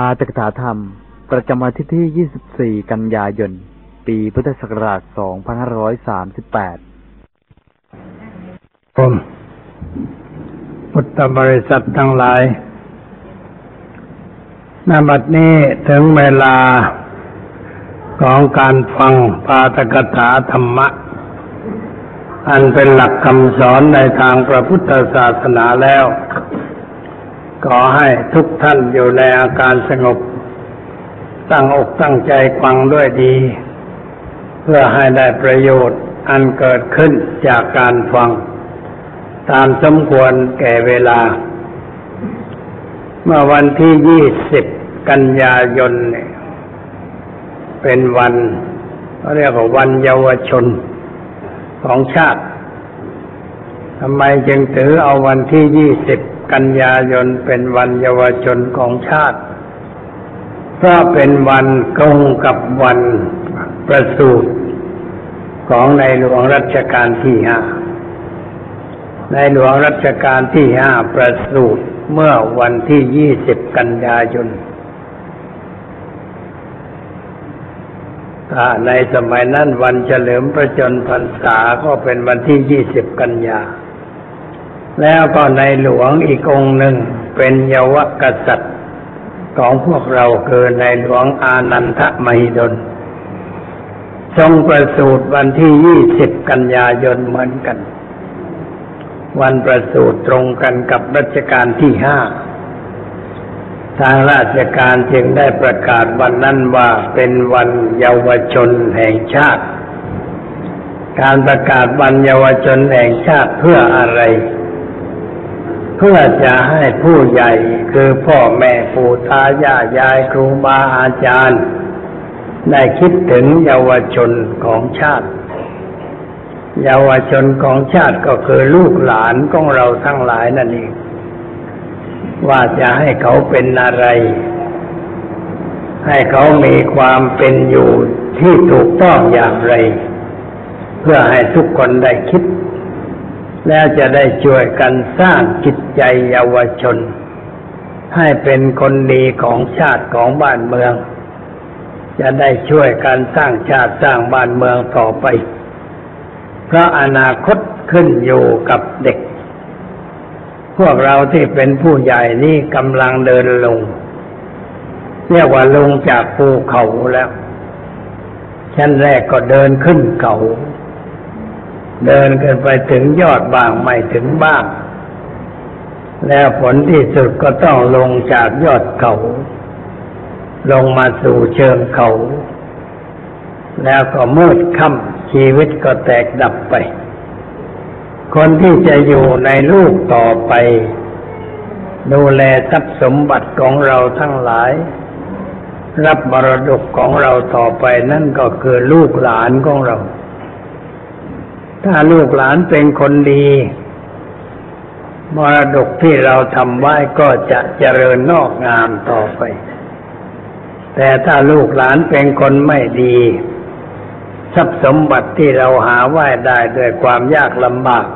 อาตกถาธรรม ประจำวันที่ที่ 24 กันยายน ปีพุทธศักราช 2538ผมพุทธบริษัททั้งหลายณบัดนี้ถึงเวลาของการฟังปาตกถาธรรมะ อันเป็นหลักคำสอนในทางพระพุทธศาสนาแล้ว ขอให้ทุกท่านอยู่ในอาการสงบ ตั้งอกตั้งใจฟังด้วยดี เพื่อให้ได้ประโยชน์อันเกิดขึ้นจากการฟัง ตามสมควรแก่เวลา เมื่อวันที่ยี่สิบกันยายนเป็นวันเขาเรียกว่าวันเยาวชนของชาติทำไมจึงถือเอาวันที่ยี่สิบ กันยายนเป็นวันเยาวชนของชาติ เพราะเป็นวันตรงกับวันประสูติของในหลวงรัชกาลที่ห้า ในหลวงรัชกาลที่ห้าประสูติเมื่อวันที่ยี่สิบกันยายนถ้าในสมัยนั้นวันเฉลิมพระชนพรรษาก็เป็นวันที่ยี่สิบกันยา แล้วก็ในหลวงอีกองหนึ่งเป็นเยาวกษัตริย์ของพวกเราคือในหลวงอานันทมหิดล ทรงประสูติวันที่ยี่สิบกันยายนเหมือนกัน วันประสูติตรงกันกับรัชกาลที่ห้าทางราชการจึงได้ประกาศวันนั้นว่าเป็นวันเยาวชนแห่งชาติ การประกาศวันเยาวชนแห่งชาติเพื่ออะไร เพื่อจะให้ผู้ใหญ่คือพ่อแม่ปู่ตายายยายครูบาอาจารย์ ได้คิดถึงเยาวชนของชาติ เยาวชนของชาติก็คือลูกหลานของเราทั้งหลายนั่นเองว่าจะให้เขาเป็นอะไร ให้เขามีความเป็นอยู่ที่ถูกต้องอย่างไร เพื่อให้ทุกคนได้คิด แล้วจะได้ช่วยกันสร้างจิตใจเยาวชน ให้เป็นคนดีของชาติของบ้านเมือง จะได้ช่วยกันสร้างชาติสร้างบ้านเมืองต่อไป เพราะอนาคตขึ้นอยู่กับเด็ก พวกเราที่เป็นผู้ใหญ่นี่กำลังเดินลง เรียกว่าลงจากภูเขาแล้วชั้นแรกก็เดินขึ้นเขา เดินกันไปถึงยอดบ้างไม่ถึงบ้าง แล้วผลที่สุดก็ต้องลงจากยอดเขา ลงมาสู่เชิงเขา แล้วก็มืดค่ำชีวิตก็แตกดับไป คนที่จะอยู่ในลูกต่อไป ดูแลทรัพย์สมบัติของเราทั้งหลาย รับมรดกของเราต่อไปนั่นก็คือลูกหลานของเรา ถ้าลูกหลานเป็นคนดี มรดกที่เราทำไว้ก็จะเจริญนอกงามต่อไป แต่ถ้าลูกหลานเป็นคนไม่ดีทรัพย์สมบัติที่เราหาไว้ได้ด้วยความยากลำบาก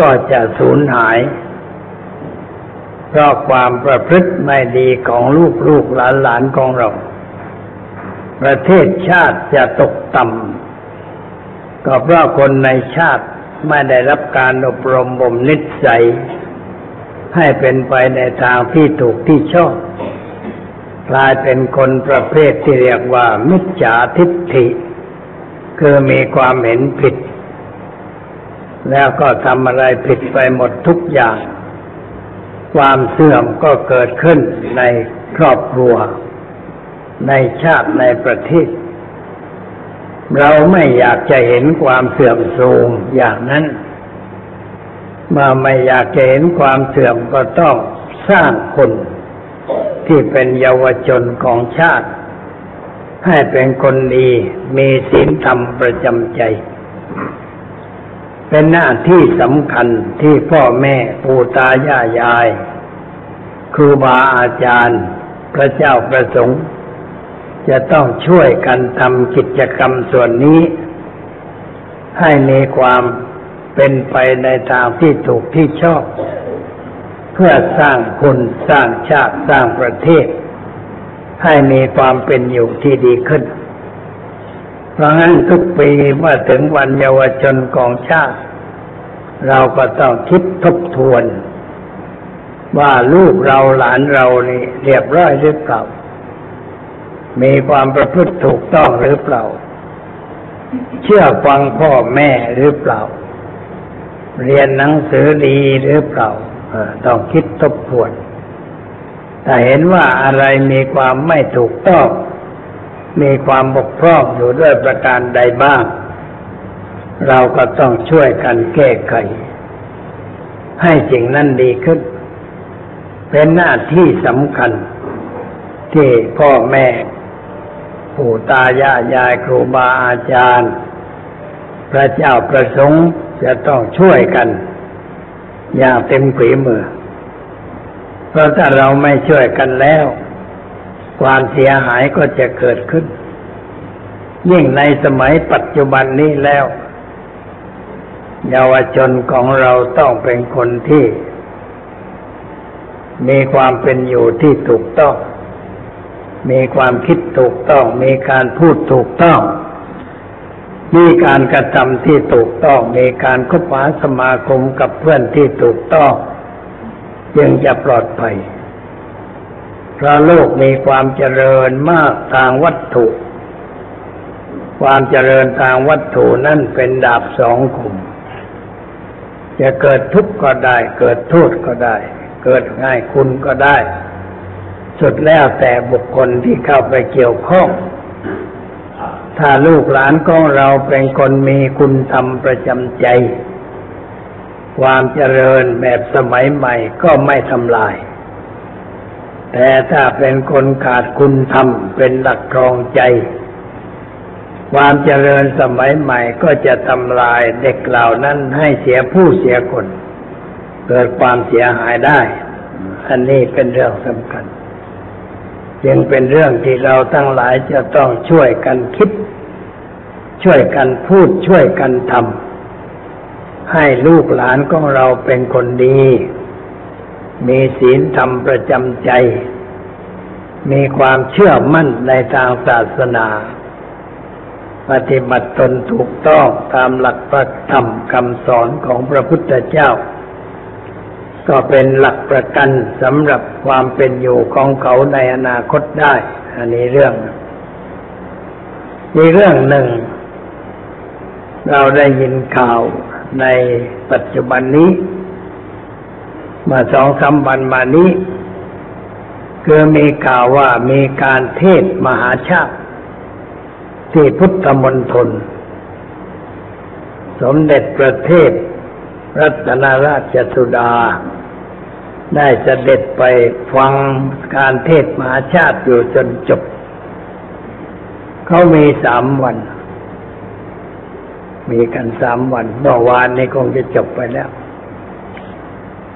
ก็จะสูญหาย เพราะความประพฤติไม่ดีของลูกลูกหลานหลานของเรา ประเทศชาติจะตกต่ำ ก็เพราะคนในชาติไม่ได้รับการอบรมบ่มนิสัยให้เป็นไปในทางที่ถูกที่ชอบกลายเป็นคนประเภทที่เรียกว่า มิจฉาทิฏฐิ คือมีความเห็นผิด แล้วก็ทำอะไรผิดไปหมดทุกอย่าง ความเสื่อมก็เกิดขึ้นในครอบครัว ในชาติในประเทศ เราไม่อยากจะเห็นความเสื่อมโทรมอย่างนั้น เมื่อไม่อยากจะเห็นความเสื่อมก็ต้องสร้างคนที่เป็นเยาวชนของชาติ ให้เป็นคนดี มีศีลธรรมประจำใจ เป็นหน้าที่สำคัญที่พ่อแม่ปู่ตายายยาย ครูบาอาจารย์ พระเจ้าประสงค์ จะต้องช่วยกันทำกิจกรรมส่วนนี้ ให้มีความเป็นไปในทางที่ถูกที่ชอบ เพื่อสร้างคนสร้างชาติสร้างประเทศ ให้มีความเป็นอยู่ที่ดีขึ้น เพราะงั้นทุกปีเมื่อถึงวันเยาวชนของชาติ เราก็ต้องคิดทบทวน ว่าลูกเราหลานเรานี่เรียบร้อยหรือเปล่า มีความประพฤติถูกต้องหรือเปล่า เชื่อฟังพ่อแม่หรือเปล่า เรียนหนังสือดีหรือเปล่าต้องคิดทบทวนถ้าเห็นว่าอะไรมีความไม่ถูกต้อง มีความบกพร่องอยู่ด้วยประการใดบ้าง เราก็ต้องช่วยกันแก้ไข ให้สิ่งนั้นดีขึ้น เป็นหน้าที่สำคัญ ที่พ่อแม่ ปู่ตายายายครูบาอาจารย์ พระเจ้าประสงค์จะต้องช่วยกัน อย่างเต็มฝีมือ เพราะถ้าเราไม่ช่วยกันแล้ว ความเสียหายก็จะเกิดขึ้น ยิ่งในสมัยปัจจุบันนี้แล้ว เยาวชนของเราต้องเป็นคนที่ มีความเป็นอยู่ที่ถูกต้อง มีความคิดถูกต้อง มีการพูดถูกต้อง มีการกระทำที่ถูกต้อง มีการคบหาสมาคมกับเพื่อนที่ถูกต้อง จึงจะปลอดภัยเพราะโลกมีความเจริญมากทางวัตถุ ความเจริญทางวัตถุนั่นเป็นดาบสองคมจะเกิดทุกข์ก็ได้ เกิดโทษก็ได้ เกิดง่ายคุณก็ได้ สุดแล้วแต่บุคคลที่เข้าไปเกี่ยวข้อง ถ้าลูกหลานของเราเป็นคนมีคุณธรรมประจำใจ ความเจริญแบบสมัยใหม่ก็ไม่ทำลาย แต่ถ้าเป็นคนขาดคุณธรรมเป็นหลักครองใจ ความเจริญสมัยใหม่ก็จะทำลายเด็กเหล่านั้นให้เสียผู้เสียคน เกิดความเสียหายได้ อันนี้เป็นเรื่องสำคัญ จึงเป็นเรื่องที่เราทั้งหลายจะต้องช่วยกันคิด ช่วยกันพูดช่วยกันทำให้ลูกหลานของเราเป็นคนดี มีศีลธรรมประจำใจ มีความเชื่อมั่นในทางศาสนา ปฏิบัติตนถูกต้องตามหลักพระธรรมคำสอนของพระพุทธเจ้า ก็เป็นหลักประกันสำหรับความเป็นอยู่ของเขาในอนาคตได้ อันนี้เรื่อง มีเรื่องหนึ่ง เราได้ยินข่าวในปัจจุบันนี้มาสองสามวันมานี้คือมีข่าวว่ามีการเทศมหาชาติ ที่พุทธมณฑลสมเด็จประเทศรัตนราชสุดา ได้เสด็จไปฟังการเทศมหาชาติอยู่จนจบ เขามีสามวัน มีกันสามวัน เมื่อวานนี้คงจะจบไปแล้ว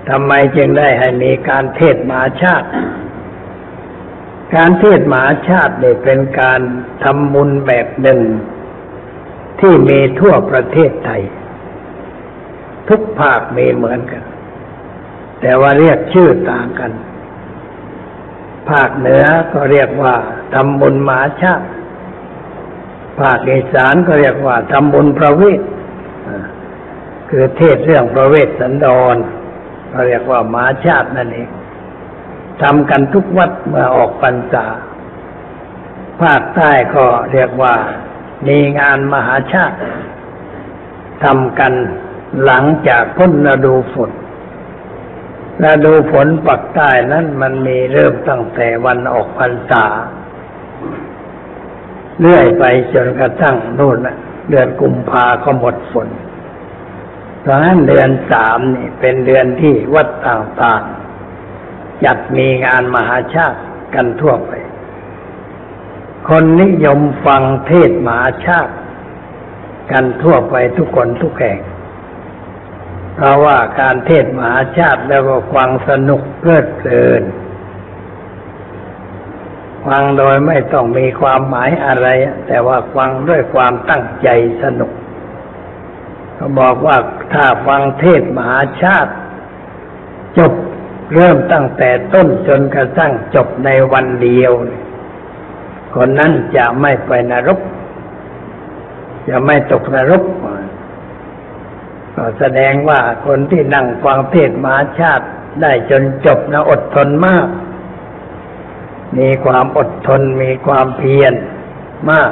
ทำไมจึงได้ให้มีการเทศมหาชาติ การเทศมหาชาติเนี่ยเป็นการทำบุญแบบหนึ่ง ที่มีทั่วประเทศไทย ทุกภาคมีเหมือนกัน แต่ว่าเรียกชื่อต่างกัน ภาคเหนือก็เรียกว่าทำบุญมาชาติภาคอีสานก็เรียกว่าทำบุญประเวทคือเทศเรื่องประเวทสันดรเราเรียกว่าหมาชาตินั่นเองทำกันทุกวัดเมื่อออกพรรษา ภาคใต้ก็เรียกว่า มีงานมหาชาติทำกันหลังจากพ้นฤดูฝน ฤดูฝนปักใต้นั้นมันมีเริ่มตั้งแต่วันออกพรรษาเรื่อยไปจนกระทั่งโน่นเดือนกุมภาก็หมดฝนเพราะนั้นเดือนสามนี่เป็นเดือนที่วัดต่างๆ จัดมีงานมหาชาติกันทั่วไป คนนิยมฟังเทศมหาชาติ กันทั่วไปทุกคนทุกแห่ง เพราะว่าการเทศมหาชาติแล้วก็ฟังสนุกเพลิดเพลินฟังโดยไม่ต้องมีความหมายอะไร แต่ว่าฟังด้วยความตั้งใจสนุกเขาบอกว่าถ้าฟังเทศมหาชาติ จบเริ่มตั้งแต่ต้นจนกระทั่งจบในวันเดียว คนนั้นจะไม่ไปนรก จะไม่ตกนรก ก็แสดงว่าคนที่นั่งฟังเทศมหาชาติได้จนจบนะอดทนมาก มีความอดทนมีความเพียรมาก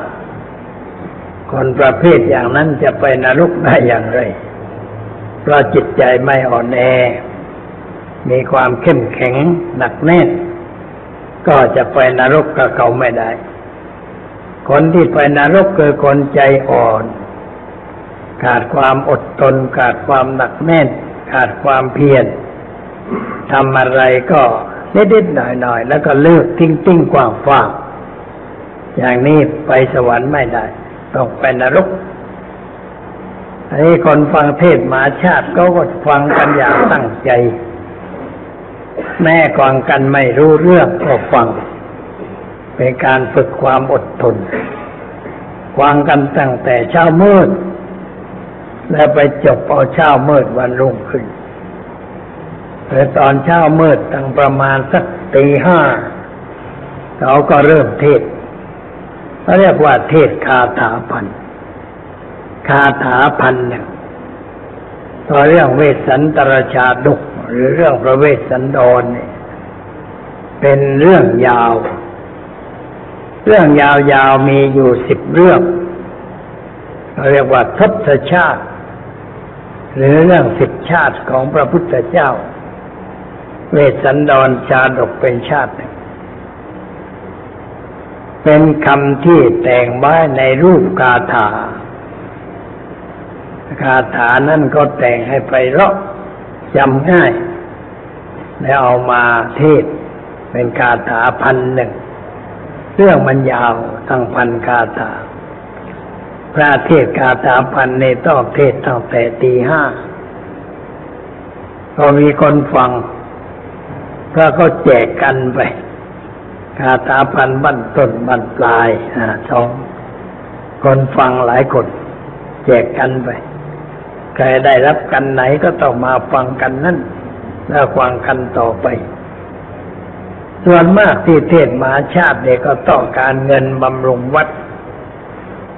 คนประเภทอย่างนั้นจะไปนรกได้อย่างไร เพราะจิตใจไม่อ่อนแอ มีความเข้มแข็งหนักแน่น ก็จะไปนรกกับเขาไม่ได้ คนที่ไปนรกคือคนใจอ่อน ขาดความอดทนขาดความหนักแน่น ขาดความเพียรทำอะไรก็นิดๆหน่อยๆ แล้วก็เลิกทิ้งทิ้งกว้างฟางอย่างนี้ไปสวรรค์ไม่ได้ ต้องไปนรกอันนี้คนฟังเทศมหาชาติเขาก็ฟังกันอย่างตั้งใจ แม่ฟังกันไม่รู้เรื่องก็ฟัง เป็นการฝึกความอดทนฟังกันตั้งแต่เช้ามืด แล้วไปจบเอาเช้ามืดวันรุ่งขึ้นแต่ตอนเช้ามืดตั้งประมาณสักตีห้าเขาก็เริ่มเทศเขาเรียกว่าเทศคาถาพัน คาถาพันเนี่ยต่อเรื่องเวสสันตรชาดก หรือเรื่องพระเวสสันดรเนี่ยเป็นเรื่องยาว เรื่องยาวๆมีอยู่สิบเรื่อง เราเรียกว่าทศชาติ หรือเรื่องสิบชาติของพระพุทธเจ้า เวสสันดรชาดกเป็นชาติหนึ่งเป็นคำที่แต่งไว้ในรูปคาถาคาถานั่นก็แต่งให้ไปเราะจำง่าย แล้วเอามาเทศเป็นคาถาพันหนึ่ง เรื่องมันยาวตั้งพันคาถา พระเทศคาถาพันในต้องเทศตั้งแต่ตีห้าก็มีคนฟังก็ก็แจกกันไปคาถาพันบั้นต้นบั้นปลายอ่าสองคนฟังหลายคน แจกกันไปใครได้รับกันไหนก็ต้องมาฟังกันนั่นแล้วฟังกันต่อไป ส่วนมากที่เทศมหาชาติเนี่ยก็ต้องการเงินบำรุงวัด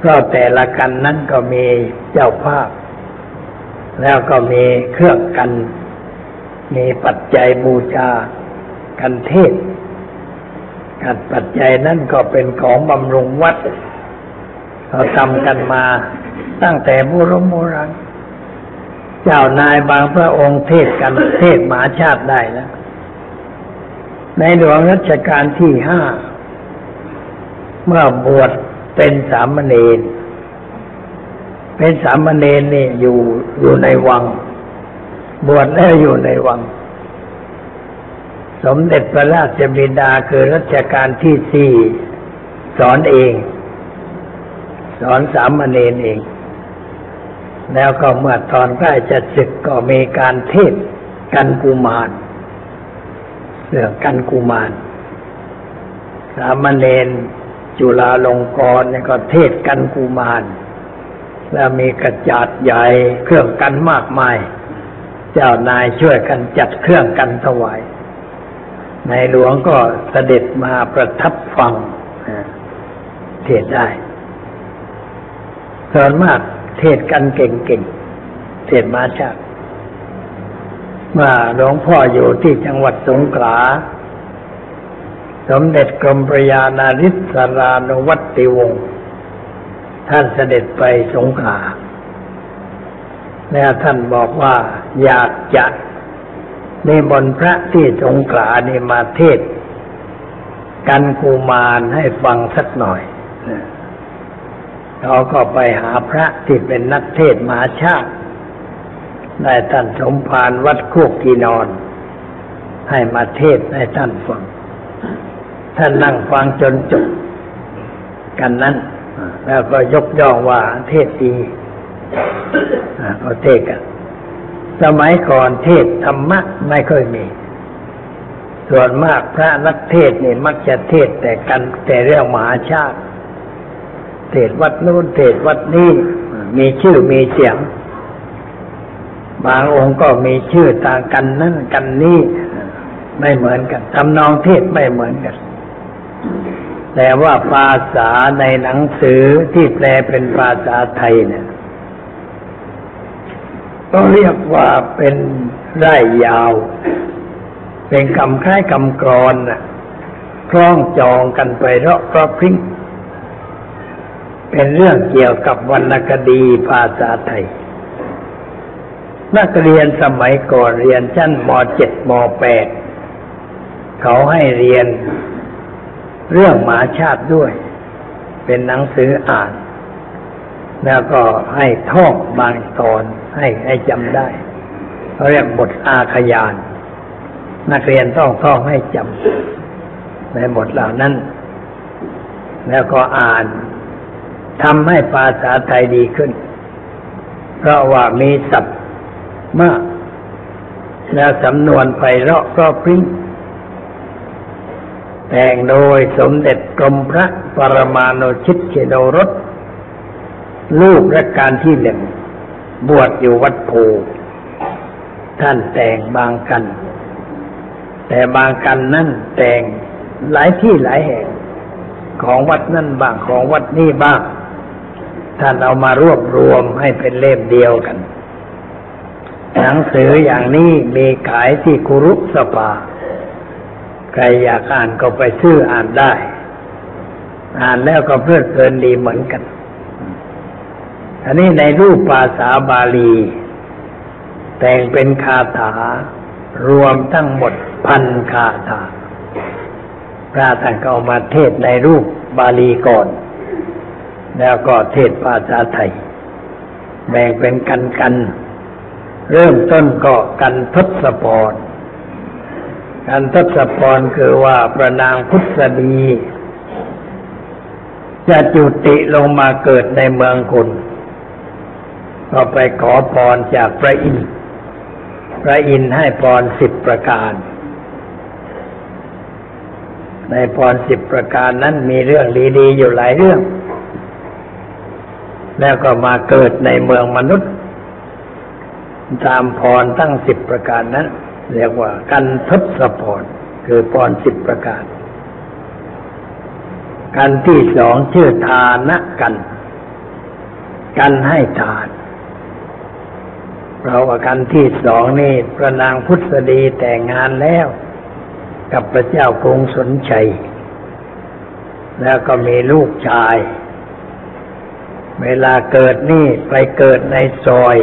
เพราะแต่ละกันนั้นก็มีเจ้าภาพ แล้วก็มีเครื่องกัน มีปัจจัยบูชา กันเทศกันปัจจัยนั่นก็เป็นของบำรุงวัดเราทำกันมาตั้งแต่โบรมโบราณเจ้านายบางพระองค์เทศกันเทศมหาชาติได้แล้ว ในหลวงรัชกาลที่ห้าเมื่อบวช เป็นสามเณรเป็นสามเณรนี่อยู่อยู่ในวัง บวชแล้วอยู่ในวัง สมเด็จพระราชบิดาคือรัชกาลที่สี่สอนเอง สอนสามเณรเอง แล้วก็เมื่อตอนใกล้จะศึกก็มีการเทศกันกุมารเรื่องกันกุมารสามเณร จุฬาลงกรณ์ก็เทศกันกุมาร แล้วมีกระจาดใหญ่เครื่องกันมากมาย เจ้านายช่วยกันจัดเครื่องกันถวาย ในหลวงก็เสด็จมาประทับฟังเทศได้ส่วนมากเทศกันเก่งๆ เทศมาชาติเมื่อหลวงพ่ออยู่ที่จังหวัดสงขลา สมเด็จกรมพระยานาริศรานุวัติวงศ์ท่านเสด็จไปสงขลาแล้วท่านบอกว่าอยากจะนิมนต์พระที่สงขลานี่มาเทศ กันกูมารให้ฟังสักหน่อยเขาก็ไปหาพระที่เป็นนักเทศมหาชาติได้ท่านสมภารวัดโคกกีนอน ให้มาเทศให้ท่านฟัง ท่านนั่งฟังจนจบกันนั้น แล้วก็ยกย่องว่าเทศดีก็เทศกัน สมัยก่อนเทศธรรมะไม่ค่อยมี ส่วนมากพระนักเทศนี่มักจะเทศแต่กันแต่เรื่องมหาชาติ เทศวัดนู้นเทศวัดนี้มีชื่อมีเสียง บางองค์ก็มีชื่อต่างกันนั่นกันนี้ไม่เหมือนกันทำนองเทศไม่เหมือนกัน แต่ว่าภาษาในหนังสือที่แปลเป็นภาษาไทยเนี่ยก็เรียกว่าเป็นไร่ยาว เป็นคำคล้ายคำกรอนนะคล้องจองกันไปเพราะเพราะพริ้งเป็นเรื่องเกี่ยวกับวรรณคดีภาษาไทย นักเรียนสมัยก่อนเรียนชั้นม .7 ม .8 เขาให้เรียน เรื่องหมาชาติด้วย เป็นหนังสืออ่าน แล้วก็ให้ท่องบางตอนให้ให้จำได้เขาเรียกบทอาขยาน นักเรียนต้องท่องให้จำในบทเหล่านั้น แล้วก็อ่านทำให้ภาษาไทยดีขึ้น เพราะว่ามีศัพท์มาก แล้วสำนวนไพเราะก็พริ้ง แต่งโดยสมเด็จกรมพระปรมาณชิตเชโดรสลูกรัชการที่หนึ่งบวชอยู่วัดโพท่านแต่งบางกัน แต่บางกันนั่นแต่งหลายที่หลายแห่ง ของวัดนั่นบ้างของวัดนี่บ้าง ท่านเอามารวบรวมให้เป็นเล่มเดียวกัน หนังสืออย่างนี้มีขายที่คุรุสภา ใครอยากอ่านก็ไปซื้ออ่านได้ อ่านแล้วก็เพลิดเพลินดีเหมือนกันอันนี้ในรูปภาษาบาลี แต่งเป็นคาถารวมทั้งหมดพันคาถาพระท่านก็เอามาเทศในรูปบาลีก่อน แล้วก็เทศภาษาไทย แบ่งเป็นกันกัน เริ่มต้นก็กันทศพร กันทศพรคือว่าประนางพุทธดีจะจุติลงมาเกิดในเมืองคุณก็ไปขอพรจากพระอินทร์พระอินทร์ให้พรสิบประการ ในพรสิบประการนั้นมีเรื่องดีๆอยู่หลายเรื่อง แล้วก็มาเกิดในเมืองมนุษย์ ตามพรตั้งสิบประการนั้น เรียกว่ากันทศพรคือพรสิบประการ กันที่สองชื่อทานะกัน กันให้ทานเราว่ากันที่สองนี่พระนางพุทธดีแต่งงานแล้ว กับพระเจ้ากรุงสนชัย แล้วก็มีลูกชาย เวลาเกิดนี่ไปเกิดในซอย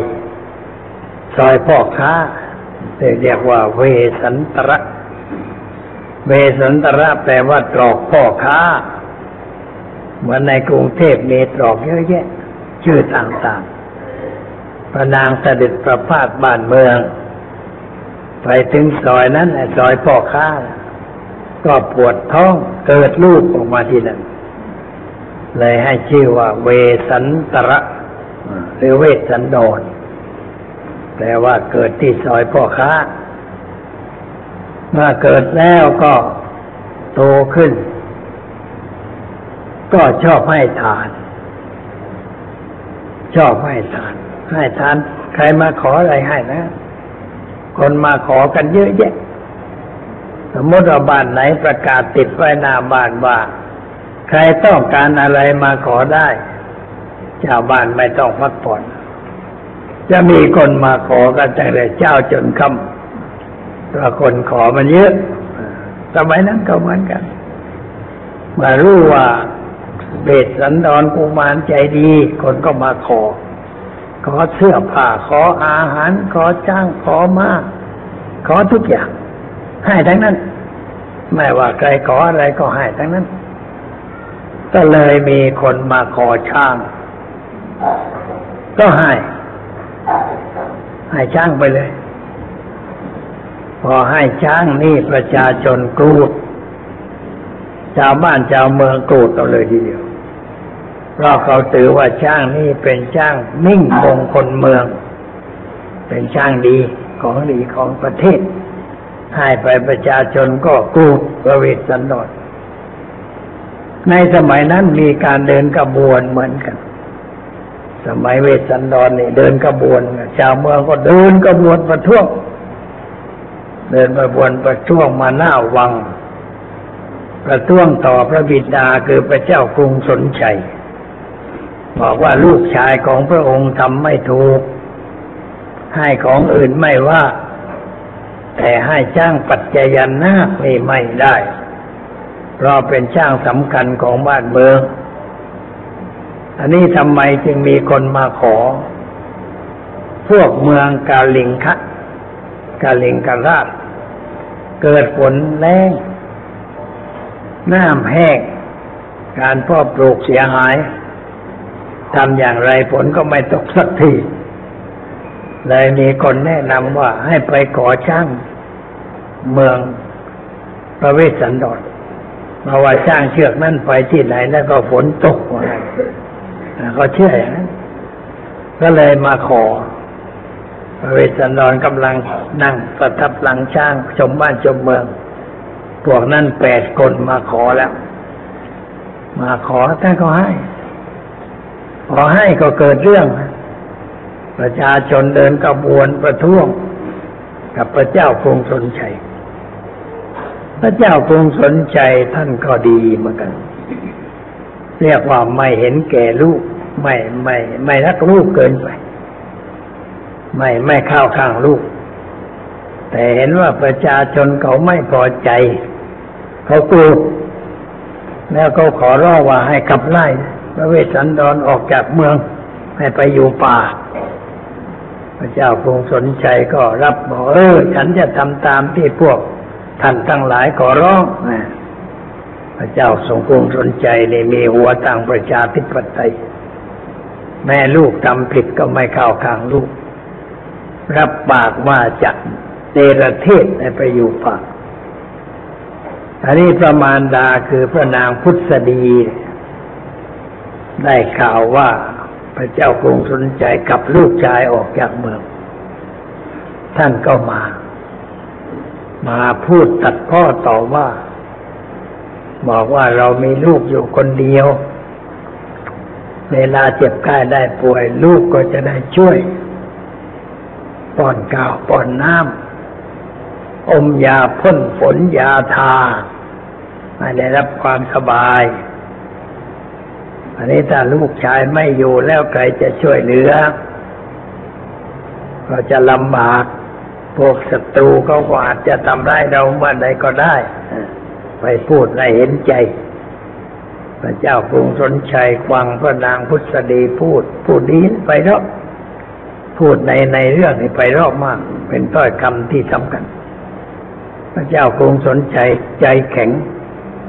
ซอยพ่อค้า เรียกว่าเวสันตระ เวสันตระแปลว่าตรอกพ่อค้า เหมือนในกรุงเทพมีตรอกเยอะแยะ ชื่อต่างๆ พระนางเสด็จประพาสบ้านเมือง ไปถึงซอยนั้นซอยพ่อค้า ก็ปวดท้องเกิดลูกออกมาที่นั่นเลยให้ชื่อว่าเวสันตระ หรือเวสันดร แปลว่าเกิดที่ซอยพ่อค้า เมื่อเกิดแล้วก็โตขึ้น ก็ชอบให้ทาน ชอบให้ทาน ให้ทาน ใครมาขออะไรให้นะ คนมาขอกันเยอะแยะ สมมติว่าบ้านไหนประกาศติดไว้หน้าบ้านว่า ใครต้องการอะไรมาขอได้ชาวบ้านไม่ต้องพักผ่อน จะมีคนมาขอกันแต่แต่เจ้าจนค่ำเพราคนขอมันเยอะสมัยนั้นก็เหมือนกันมารู้ว่าเบสสันดอนกุมารใจดี คนก็มาขอ ขอเสื้อผ้าขออาหาร ขอจ้างขอมา ขอทุกอย่าง ให้ทั้งนั้น ไม่ว่าใครขออะไรก็ให้ทั้งนั้น ก็เลยมีคนมาขอช้าง ก็ให้ ให้ช้างไปเลย พอให้ช้างนี่ประชาชนกรูดชาวบ้านชาวเมืองกรูดเอาเลยทีเดียว เพราะเขาถือว่าช้างนี่เป็นช้างมิ่งมงคลเมือง เป็นช้างดีของดีของประเทศ ให้ไปประชาชนก็กรูดประเวทสันดอนในสมัยนั้นมีการเดินกระบวนเหมือนกัน สมัยเวสสันดรนี่เดินกระบวน ชาวเมืองก็เดินกระบวนประท้วงเดินกระบวนประท้วงมาหน้าวัง ประท้วงต่อพระบิดาคือพระเจ้ากรุงสนชัย บอกว่าลูกชายของพระองค์ทำไม่ถูก ให้ของอื่นไม่ว่า แต่ให้จ้างปัจจยนนาคนี่ไม่ได้ เพราะเป็นช่างสำคัญของบ้านเมือง อันนี้ทำไมจึงมีคนมาขอ พวกเมืองกาลิงคะกาลิงการาช เกิดฝนแรงน้ำแห้งการเพาะปลูกเสียหายทำอย่างไรฝนก็ไม่ตกสักทีเลยมีคนแนะนำว่าให้ไปขอช่างเมืองประเวศสันดรเพราะว่าช่างเชือกนั่นไปที่ไหนแล้วก็ฝนตกว่างั้น เขาเชื่ออย่างนั้นก็เลยมาขอเวสสันดรกำลังนั่งประทับหลังช้างชมบ้านชมเมือง พวกนั้นแปดคนมาขอแล้ว มาขอท่านก็ให้ ขอให้ก็เกิดเรื่อง ประชาชนเดินกระบวนประท้วง กับพระเจ้ากรุงสนชัย พระเจ้ากรุงสนชัยท่านก็ดีเหมือนกัน เรียกว่าไม่เห็นแก่ลูก ไม่ไม่ไม่รักลูกเกินไป ไม่ไม่เข้าข้างลูก แต่เห็นว่าประชาชนเขาไม่พอใจ เขากลัวแล้วก็ขอร้องว่าให้ขับไล่พระเวสสันดรออกจากเมือง ให้ไปอยู่ป่า พระเจ้ากรุงสนชัยก็รับบอกเออ ฉันจะทำตามที่พวกท่านทั้งหลายขอร้องนะ พระเจ้าทรงกรุงสนใจเลยมีหัวต่างประชาธิปไตย แม่ลูกทำผิดก็ไม่เข้าข้างลูก รับปากว่าจะเนรเทศให้ไปอยู่ป่าอันนี้ประมาณดาคือพระนางพุทธดี ได้ข่าวว่าพระเจ้ากรุงสนใจกับลูกชายออกจากเมือง ท่านก็มา มาพูดตัดพ่อต่อว่า บอกว่าเรามีลูกอยู่คนเดียว เวลาเจ็บไข้ได้ป่วย ลูกก็จะได้ช่วยป้อนข้าวป้อนน้ำอมยาพ่นฝนยาทาไม่ได้รับความสบาย อันนี้ถ้าลูกชายไม่อยู่แล้วใครจะช่วยเหลือ ก็จะลำบากพวกศัตรูเขาก็อาจจะทำร้ายเราเมื่อใดก็ได้ ไปพูดให้เห็นใจ พระเจ้ากรุงสนชัยฟังพระนางพุทธดีพูด พูดดีไปรอบพูดในในเรื่องนี้ไปรอบมาก เป็นต้อยคำที่สำคัญพระเจ้ากรุงสนชัยใจแข็ง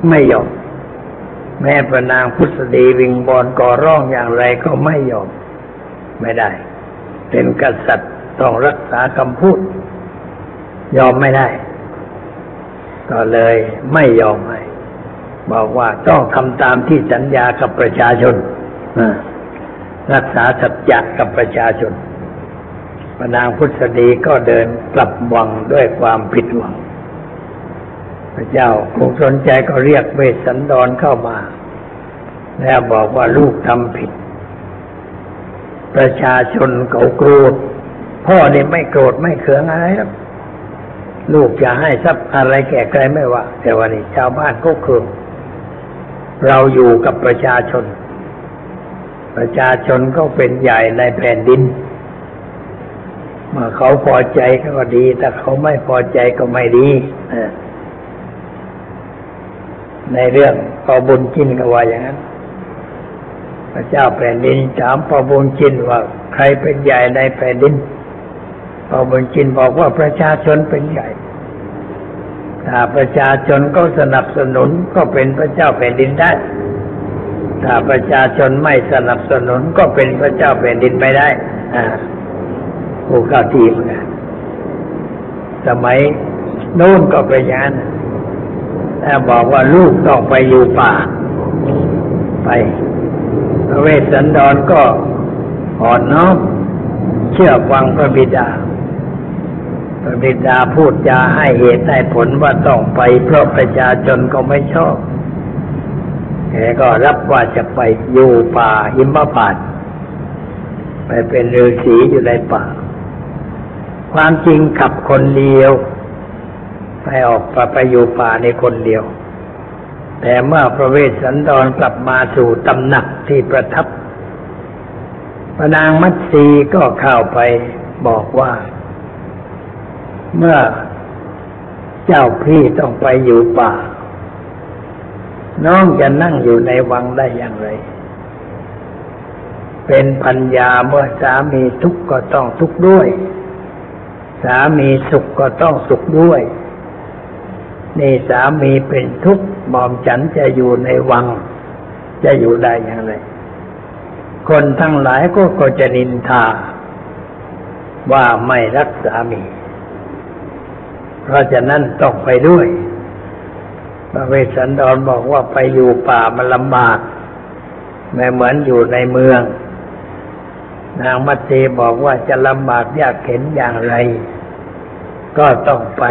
ไม่ยอมแม่พระนางพุทธดีวิงบอลก่อร้องอย่างไรก็ไม่ยอม ไม่ได้ เป็นกษัตริย์ต้องรักษาคำพูด ยอมไม่ได้ ก็เลยไม่ยอมให้บอกว่าต้องทำตามที่สัญญากับประชาชนรักษาสัจจะกับประชาชนพระนางพุทธดีก็เดินกลับวังด้วยความผิดหวัง พระเจ้าคงสนใจก็เรียกเวสสันดรเข้ามา แล้วบอกว่าลูกทำผิด ประชาชนเขาโกรธพ่อเนี่ไม่โกรธไม่เคืองอะไรหรอก ลูกจะให้ทรัพย์อะไรแก่ใครไม่ว่า แต่วันนี้ชาวบ้านก็เคือเราอยู่กับประชาชน ประชาชนก็เป็นใหญ่ในแผ่นดินเมื่อเขาพอใจก็ดีแต่เขาไม่พอใจก็ไม่ดีในเรื่องพอบุญจินก็ว่าอย่างนั้น พระเจ้าแผ่นดินถามพอบุญจินว่าใครเป็นใหญ่ในแผ่นดิน พอบุญจินบอกว่าประชาชนเป็นใหญ่ ถ้าประชาชนก็สนับสนุนก็เป็นพระเจ้าแผ่นดินได้ ถ้าประชาชนไม่สนับสนุนก็เป็นพระเจ้าแผ่นดินไม่ได้ อ่าผู้เข้าทีมกันสมัยโน้นก็เป็นอย่างนั้นถ้าบอกว่าลูกต้องไปอยู่ป่า ไปพระเวสสันดรก็อ่อนน้อมเชื่อฟังพระบิดา พระบิดาพูดจาให้เหตุให้ผลว่าต้องไปเพราะประชาชนก็ไม่ชอบแกก็รับว่าจะไปอยู่ป่าหิมพานต์ไปเป็นฤาษีอยู่ในป่า ความจริงขับคนเดียว ไปออกไปไปอยู่ป่าในคนเดียว แต่เมื่อพระเวสสันดรกลับมาสู่ตำหนักที่ประทับพระนางมัตสีก็เข้าไปบอกว่า เมื่อเจ้าพี่ต้องไปอยู่ป่า น้องจะนั่งอยู่ในวังได้อย่างไร เป็นพัญญาเมื่อสามีทุกข์ก็ต้องทุกข์ด้วย สามีสุขก็ต้องสุขด้วยนี่สามีเป็นทุกข์หมอมฉันจะอยู่ในวัง จะอยู่ได้อย่างไร คนทั้งหลายก็ก็จะนินทา ว่าไม่รักสามี เพราะฉะนั้นต้องไปด้วย พระเวสสันดรบอกว่าไปอยู่ป่ามันลำบากไม่เหมือนอยู่ในเมือง นางมัตเตบอกว่าจะลำบากยากเข็นอย่างไร ก็ต้องไป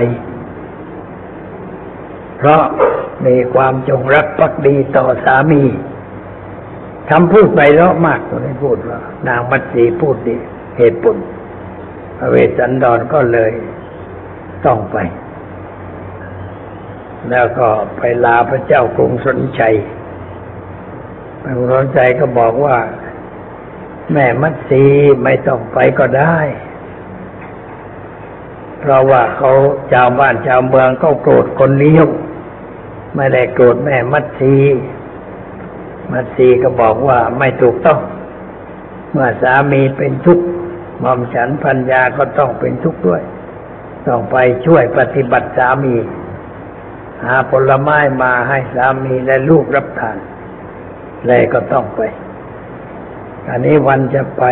เพราะมีความจงรักภักดีต่อสามีคำพูดไปเลาะมากตัวนี้พูดว่า นางมัตสีพูดดีเหตุผลพระเวสสันดรก็เลย ต้องไป แล้วก็ไปลาพระเจ้ากรุงสนชัยพระกรุงสนชัยก็บอกว่า แม่มัตสีไม่ต้องไปก็ได้ เพราะว่าเขาชาวบ้านชาวเมืองก็โกรธคนนี้ยไม่ได้โกรธแม่มัตสีมัตสีก็บอกว่าไม่ถูกต้องเมื่อสามีเป็นทุกข์ม่อมฉันพัญญาก็ต้องเป็นทุกข์ด้วย ต้องไปช่วยปฏิบัติสามี หาผลไม้มาให้สามีและลูกรับทานเลยก็ต้องไป อันนี้วันจะไป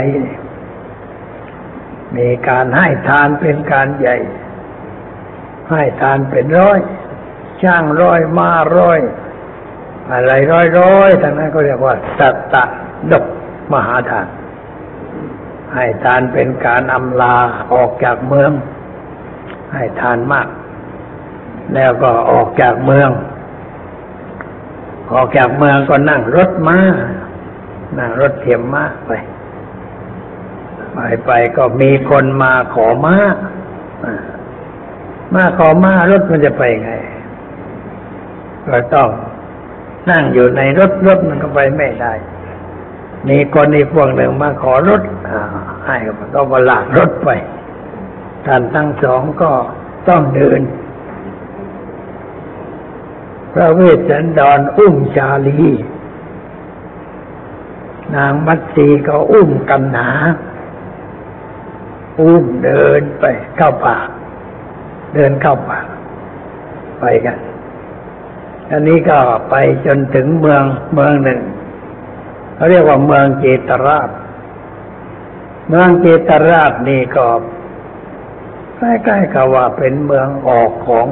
มีการให้ทานเป็นการใหญ่ ให้ทานเป็นร้อย ช่างร้อยมาร้อย อะไรร้อยร้อยทั้งนั้นก็เรียกว่า สัตตะดกมหาทาน ให้ทานเป็นการอำลาออกจากเมือง ให้ทานมาก แล้วก็ออกจากเมือง ออกจากเมืองก็นั่งรถมา้า นั่งรถเทียมม้าไป ไปไปก็มีคนมาขอม้ามาขอม้ารถมันจะไปไง ก็ต้องนั่งอยู่ในรถรถมันก็ไปไม่ได้ มีคนอีกพวกหนึ่งมาขอรถให้มันก็มาลากรถไป ท่านทั้งสองก็ต้องเดิน พระเวสสันดรอุ้มชาลี นางมัตสีก็อุ้มกันหนา อุ้มเดินไปเข้าป่า เดินเข้าป่า ไปกัน อันนี้ก็ไปจนถึงเมืองเมืองหนึ่งเขาเรียกว่าเมืองเจตราชเมืองเจตราชนี่ก็ ใกล้ๆกับว่าเป็นเมืองออกของ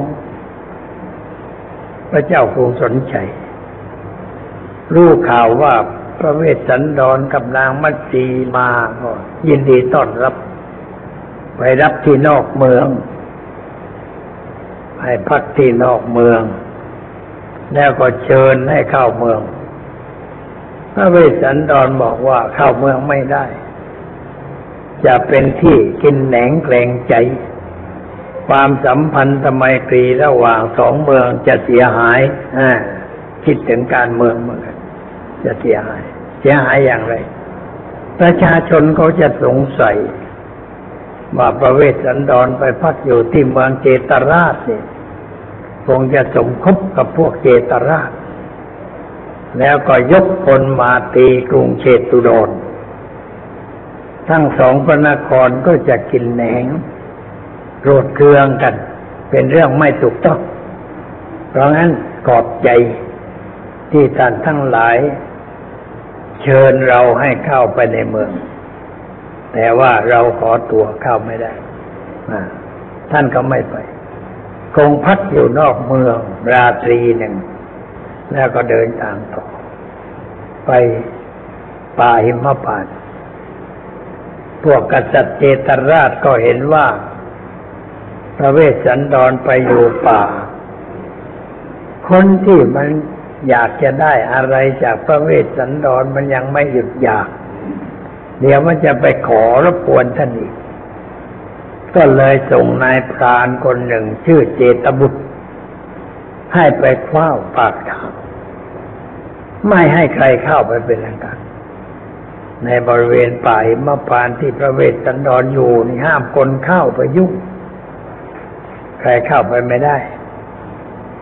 พระเจ้ากรุงสนชัยรู้ข่าวว่าพระเวสสันดรกับนางมัตสีมาก็ยินดีต้อนรับ ไปรับที่นอกเมืองให้พักที่นอกเมือง แล้วก็เชิญให้เข้าเมือง พระเวสสันดรบอกว่าเข้าเมืองไม่ได้ จะเป็นที่กินแหนงแกรงใจ ความสัมพันธ์ทำไมตรีระหว่างสองเมืองจะเสียหายอคิดถึงการเมืองเหมือนกันจะเสียหาย เสียหายอย่างไร ประชาชนเขาจะสงสัยว่าประเวศสันดรไปพักอยู่ที่เมืองเจตราชเนี่ยคงจะสมคบกับพวกเจตราช แล้วก็ยกพลมาตีกรุงเชตุดรทั้งสองพระนครก็จะกินแหนง รธเคืองกัน เป็นเรื่องไม่ถูกต้อง เพราะงั้นขอบใจที่ท่านทั้งหลาย เชิญเราให้เข้าไปในเมือง แต่ว่าเราขอตัวเข้าไม่ได้ท่านก็ไม่ไป คงพักอยู่นอกเมืองราตรีหนึ่ง แล้วก็เดินทางต่อ ไปป่าหิมพานต์พวกกษัตริย์เจตราชก็เห็นว่า พระเวสสันดรไปอยู่ป่า คนที่มันอยากจะได้อะไรจากพระเวสสันดรมันยังไม่หยุดอยาก เดี๋ยวมันจะไปขอรบกวนท่านอีก ก็เลยส่งนายพรานคนหนึ่งชื่อเจตบุตร ให้ไปคว้าปากทางไม่ให้ใครเข้าไปเป็นอันการในบริเวณป่าหิมพานที่พระเวสสันดรอยู่นี่ห้ามคนเข้าไปยุ่ง ใครเข้าไปไม่ได้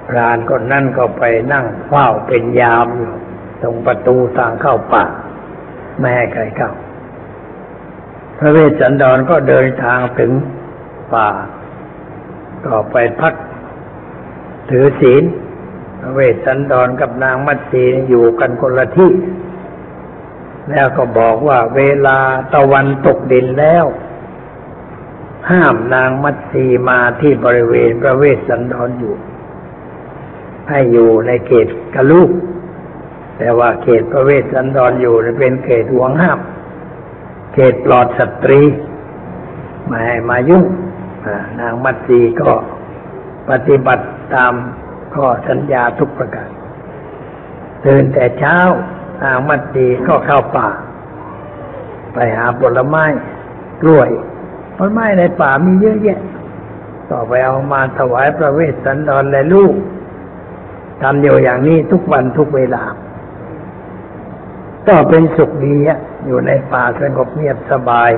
พรานคนนั่นก็ไปนั่งเฝ้าเป็นยามอยู่ตรงประตูทางเข้าป่าไม่ให้ใครเข้า พระเวสสันดรก็เดินทางถึงป่า ก็ไปพัก ถือศีล พระเวสสันดรกับนางมัตสีอยู่กันคนละที่ แล้วก็บอกว่าเวลาตะวันตกดินแล้ว ห้ามนางมัตสีมาที่บริเวณพระเวสสันดรอยู่ ให้อยู่ในเขตกะลูก แต่ว่าเขตพระเวสสันดรอยู่เป็นเขตห่วงห้าม เขตปลอดสตรี ไม่ให้มายุ่งนางมัตสีก็ปฏิบัติตามข้อสัญญาทุกประการตื่นแต่เช้านางมัตสีก็เข้าป่า ไปหาผลไม้กล้วย ผลไม้ในป่ามีเยอะแยะ ต่อไปเอามาถวายพระเวสสันดรและลูกทำอยู่อย่างนี้ทุกวันทุกเวลา ก็เป็นสุขดีอะอยู่ในป่าสงบเงียบสบาย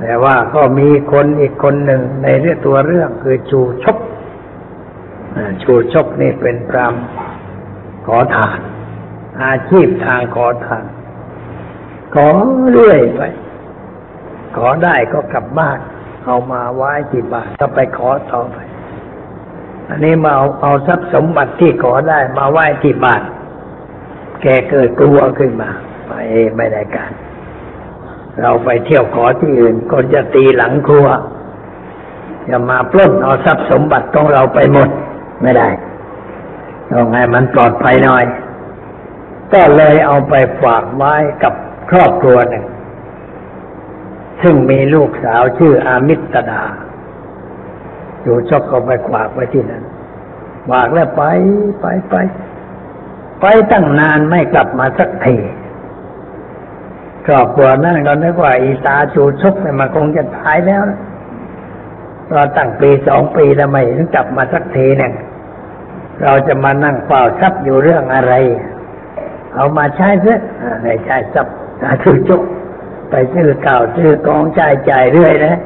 แต่ว่าก็มีคนอีกคนหนึ่งในเรื่องตัวเรื่องคือชูชกชูชกนี่เป็นพรามขอทาน อาชีพทางขอทาน ขอเรื่อยไป ขอได้ก็กลับบ้าน เอามาไว้ที่บ้านก็ไปขอต่อไป อันนี้มาเอาเอาทรัพย์สมบัติที่ขอได้มาไหว้ที่บ้าน แกเกิดกลัวขึ้นมาไปไม่ได้การ เราไปเที่ยวขอที่อื่นคนจะตีหลังครัวจะมาปล้นเอาทรัพย์สมบัติของเราไปหมดไม่ได้ต้องให้มันปลอดภัยหน่อย ก็เลยเอาไปฝากไว้กับครอบครัวหนึ่ง ซึ่งมีลูกสาวชื่ออามิตดา อยู่ชอบก็ไปฝากไว้ที่นั่นฝากแล้วไปไปไปไปตั้งนานไม่กลับมาสักทีครอบครัวนั่นก็นึกว่าอีตาจูชกเนี่ยมันคงจะตายแล้วนะรอตั้งปีสองปีทำไม่ถึงกลับมาสักทีเนี่ยเราจะมานั่งเฝ้าทรัพย์อยู่เรื่องอะไร เอามาใช้เถอะในใช้ทรัพย์ตาจูชก ไปซื้อเก่าซื้อกองจ่ายจ่ายเรื่อยนะ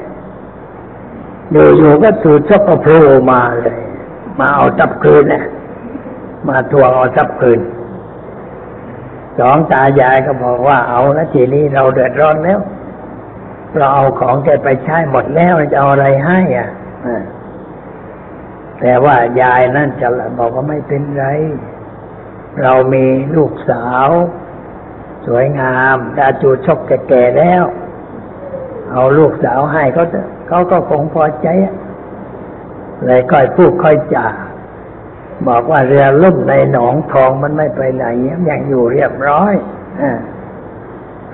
อยู่ก็จูชกก็โผล่มาเลย มาเอาทรัพย์คืนนะมาทวงเอาทรัพย์คืนสองตายายก็บอกว่าเอาละทีนี้เราเดือดร้อนแล้ว เราเอาของแกไปใช้หมดแล้วจะเอาอะไรให้อะแต่ว่ายายนั่นจะบอกว่าไม่เป็นไร เรามีลูกสาว สวยงามดาจูชกแก่ๆแล้ว เอาลูกสาวให้เขาเขาก็คงพอใจเลยค่อยพูดค่อยจาบอกว่าเรือล่มในหนองทองมันไม่ไปไหนยังอยู่เรียบร้อยอ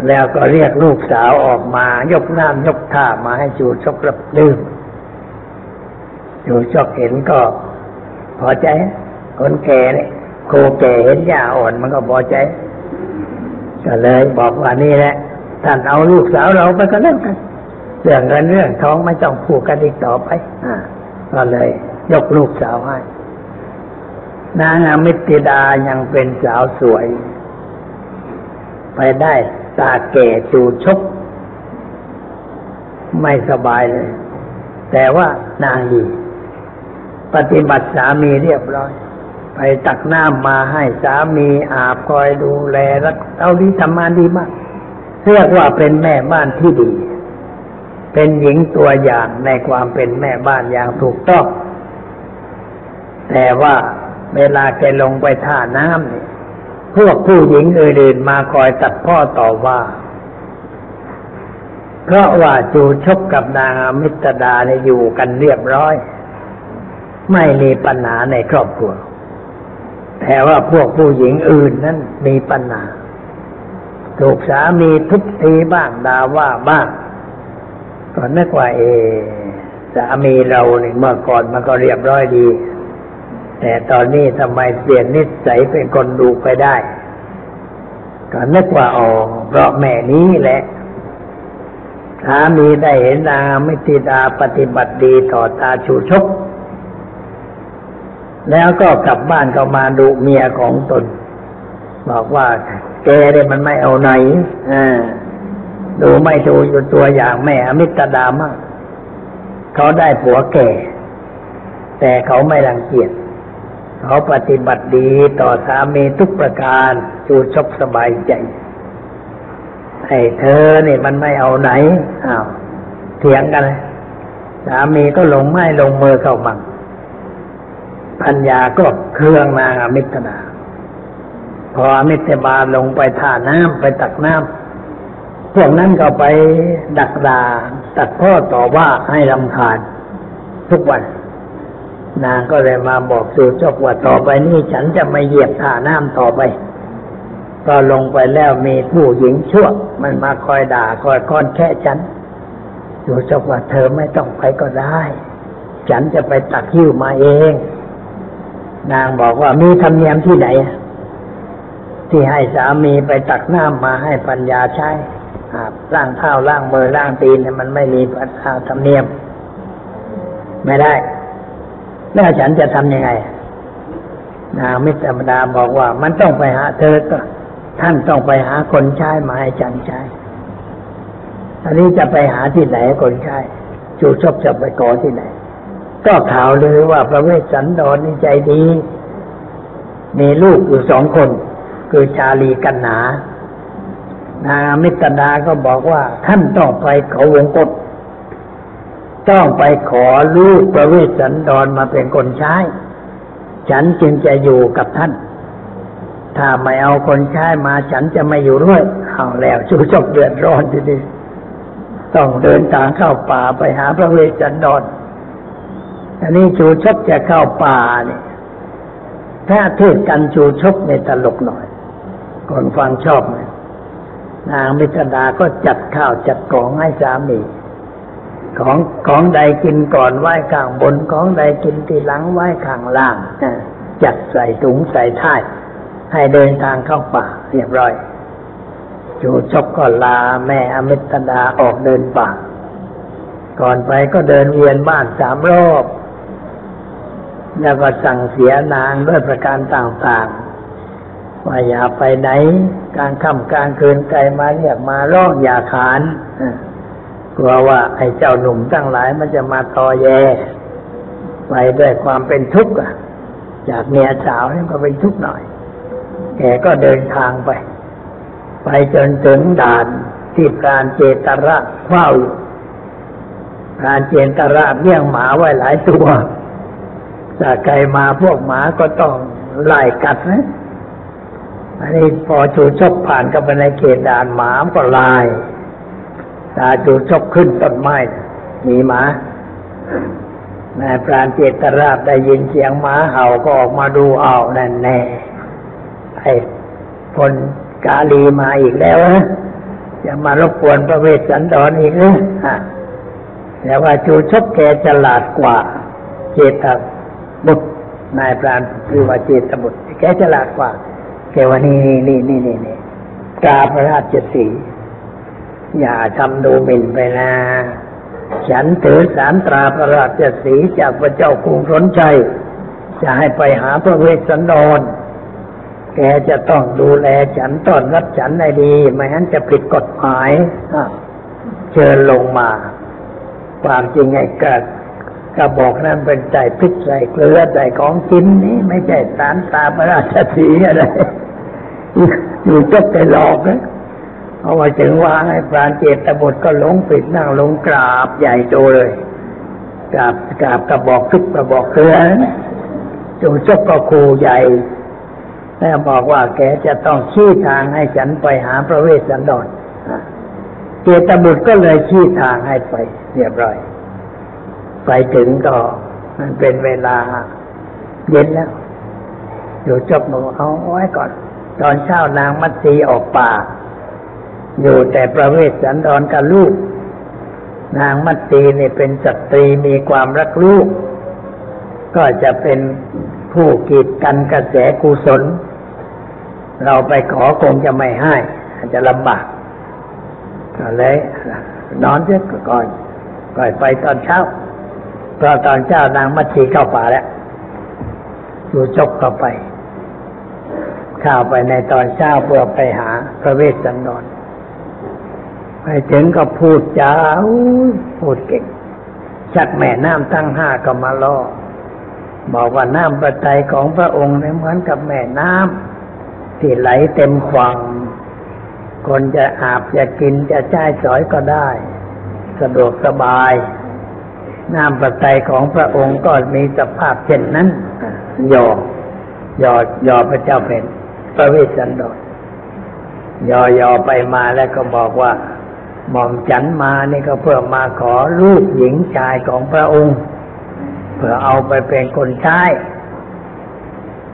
แล้วก็เรียกลูกสาวออกมา ยกน้ำยกท่ามาให้จูชกรับดื่มจูชกเห็นก็พอใจ คนแก่เนี่ยโคแก่เห็นหญ้าอ่อนมันก็พอใจ ก็เลยบอกว่านี่แหละท่านเอาลูกสาวเราไปก็แล้วกันเรื่องเงินเรื่องทองไม่ต้องพูดกันอีกต่อไปอก็เลยยกลูกสาวให้นางอมิติดายังเป็นสาวสวย ไปได้ตาแก่จูชก ไม่สบายเลย แต่ว่านางดี ปฏิบัติสามีเรียบร้อย ไปตักน้ำมาให้สามีอาบคอยดูแลรักเอาดีทำงานดีมาก เรียกว่าเป็นแม่บ้านที่ดี เป็นหญิงตัวอย่างในความเป็นแม่บ้านอย่างถูกต้อง แต่ว่าเวลาแกลงไปท่าน้ำเนี่ยพวกผู้หญิงอื่นๆมาคอยตัดพ่อต่อว่า เพราะว่าจูชกกับนางมิตดาเนี่ยอยู่กันเรียบร้อย ไม่มีปัญหาในครอบครัว แต่ว่าพวกผู้หญิงอื่นนั้นมีปัญหา ถูกสามีทุบตีบ้างด่าว่าบ้างก็นึกว่าเอ สามีเราเนี่ยเมื่อก่อนมันก็เรียบร้อยดี แต่ตอนนี้ทำไมเปลี่ยนนิสัยเป็นคนดูไปได้ ก็นึกว่าอ๋อเพราะแม่นี้แหละสามีได้เห็นนางมิติดาปฏิบัติดีต่อตาชูชก แล้วก็กลับบ้านก็มาดูเมียของตน บอกว่าแกเนี่ยมันไม่เอาไหนดูไม่ดูอยู่ตัวอย่างแม่อมิตรดามั่งเขาได้ผัวแก่ แต่เขาไม่รังเกียจเขาปฏิบัติดีต่อสามีทุกประการจูชกสบายใจไอ้เธอเนี่ยมันไม่เอาไหนอ้าวเถียงกันเลยสามีก็ลงไม้ลงมือเข้ามั่ง ปัญญาก็เครื่องนางอมิตนาพออมิตรบาลงไปท่าน้ำไปตักน้ำพวกนั้นก็ไปดักดาตัดพ่อต่อว่าให้รำคาญทุกวัน นางก็เลยมาบอกสู่เจ้าว่าต่อไปนี้ฉันจะไม่เหยียบท่าน้ำต่อไปก็ลงไปแล้วมีผู้หญิงชั่ว มันมาคอยด่าคอยค้อนแค่ฉันอยู่เจ้าว่าเธอไม่ต้องไปก็ได้ ฉันจะไปตักหิ้วมาเอง นางบอกว่ามีธรรมเนียมที่ไหน ที่ให้สามีไปตักน้ำมาให้ปัญญาใช้อาบล้างเท้าล้างมือล้างตีนมันไม่มีปัญหาธรรมเนียม ไม่ได้ แล้วฉันจะทำยังไง นางมิตรธรรมดาบอกว่ามันต้องไปหาเธอก็ท่านต้องไปหาคนใช้มาให้ฉันใช้อันนี้จะไปหาที่ไหนคนใช้จูชอบจะไปก่อที่ไหน ก็ข่าวเลยว่าพระเวสสันดรนี่ใจดี มีลูกอยู่สองคน คือชาลีกันหนา นางมิตรดาก็บอกว่าท่านต้องไปขาวงกฏต้องไปขอลูกพระเวสสันดรมาเป็นคนใช้ ฉันจึงจะอยู่กับท่าน ถ้าไม่เอาคนใช้มาฉันจะไม่อยู่ด้วยเอาแล้วชูชกเดือดร้อนทีนี้ต้องเดินทางเข้าป่าไปหาพระเวสสันดร อันนี้ชูชกจะเข้าป่าเนี่ยถ้าเทศกันชูชกในตลกหน่อย คนฟังชอบไหมนางมิตรดาก็จัดข้าวจัดของให้สามีของของใดกินก่อนไหว้ข้างบนของใดกินทีหลังไหว้ข้างล่างจัดใส่ถุงใส่ท้าย ให้เดินทางเข้าป่าเรียบร้อยจูชกก็ลาแม่อมิตรดาออกเดินป่า ก่อนไปก็เดินเวียนบ้านสามรอบ แล้วก็สั่งเสียนางด้วยประการต่างๆ ว่าอย่าไปไหน กางค่ำกลางคืนไกลมาเรียกมาร้องอย่าขานกลัวว่าไอ้เจ้าหนุ่มทั้งหลายมันจะมาตอแย ไปด้วยความเป็นทุกข์อะจากเมียสาวนี่ก็เป็นทุกข์หน่อย แกก็เดินทางไป ไปจนถึงด่านที่พรานเจตระเฝ้าอยู่พรานเจตระเลี้ยงหมาไว้หลายตัว ถ้าใครมาพวกหมาก็ต้องไล่กัดนะ อันนี้พอจูชกผ่านเข้าไปในเขตด่านหมาก็ไล่ตาจูชกขึ้นต้นไม้มีหมานายพรานเจตราบได้ยินเสียงหมาเห่าก็ออกมาดูเอาแน่แน่ไอ้พลกาลีมาอีกแล้วนะจะมารบกวนพระเวสสันดรอีกนะฮะแต่ว่าจูชกแกฉลาดกว่า เจต บุตรนายพรานคือว่าเจตบุตรแกฉลาดกว่าแกว่านี่นี่นี่นี่นี่กาพระราชสีอย่าทำดูหมิ่นไปนะ ฉันถือสารตราพระราชสีจากพระเจ้ากรุงสนชัยจะให้ไปหาพระเวสสันดรแกจะต้องดูแลฉันต้อนรับฉันให้ดี ไม่งั้นจะผิดกฎหมายเชิญลงมา ความจริงไอ้กระ กระบอกนั้นเป็นใจพริกใส่เกลือใส่ของกินนี้ไม่ใช่สารตาพระราชสีอะไรอยู่จกไปหลอกนะเพราะว่าถึงว่าให้พรานเจตบุตรก็ลงปิดนั่งลงกราบใหญ่โตเลยกราบกราบกระบอกทุกกระบอกเกลือนะจูจกก็ครูใหญ่แล้วบอกว่าแกจะต้องชี้ทางให้ฉันไปหาพระเวสสันดรเจตบุตรก็เลยชี้ทางให้ไปเรียบร้อย ไปถึงก็มันเป็นเวลาเย็นแล้ว อยู่จบหนูเอาไว้ก่อน ตอนเช้านางมัตสีออกป่า อยู่แต่ประเวศสันดรกับลูก นางมัตสีเนี่เป็นสตรีมีความรักลูก ก็จะเป็นผู้กีดกันกระแสกุศล เราไปขอคงจะไม่ให้ อาจจะลำบากก็เลยนอนเสียก่อนก่อนไปตอนเช้า พอตอนเช้านางมัตสีเข้าป่าแล้วอยู่จกเข้าไป เข้าไปในตอนเช้าเพื่อไปหาพระเวสสันดรไปถึงก็พูดจาพูดเก่งชักแม่น้ำตั้งห้าก็มาล่อบอกว่าน้ำประทัยของพระองค์เหมือนกับแม่น้ำที่ไหลเต็มขวางคนจะอาบจะกินจะจ่ายสอยก็ได้ สะดวกสบาย น้ำประทัยของพระองค์ก็มีสภาพเช่นนั้นยอยอยอพระเจ้าเป็นพระเวสสันดรยอยอไปมาแล้วก็บอกว่า หม่อมฉันมานี่ก็เพื่อมาขอรูปหญิงชายของพระองค์ เพื่อเอาไปเป็นคนใช้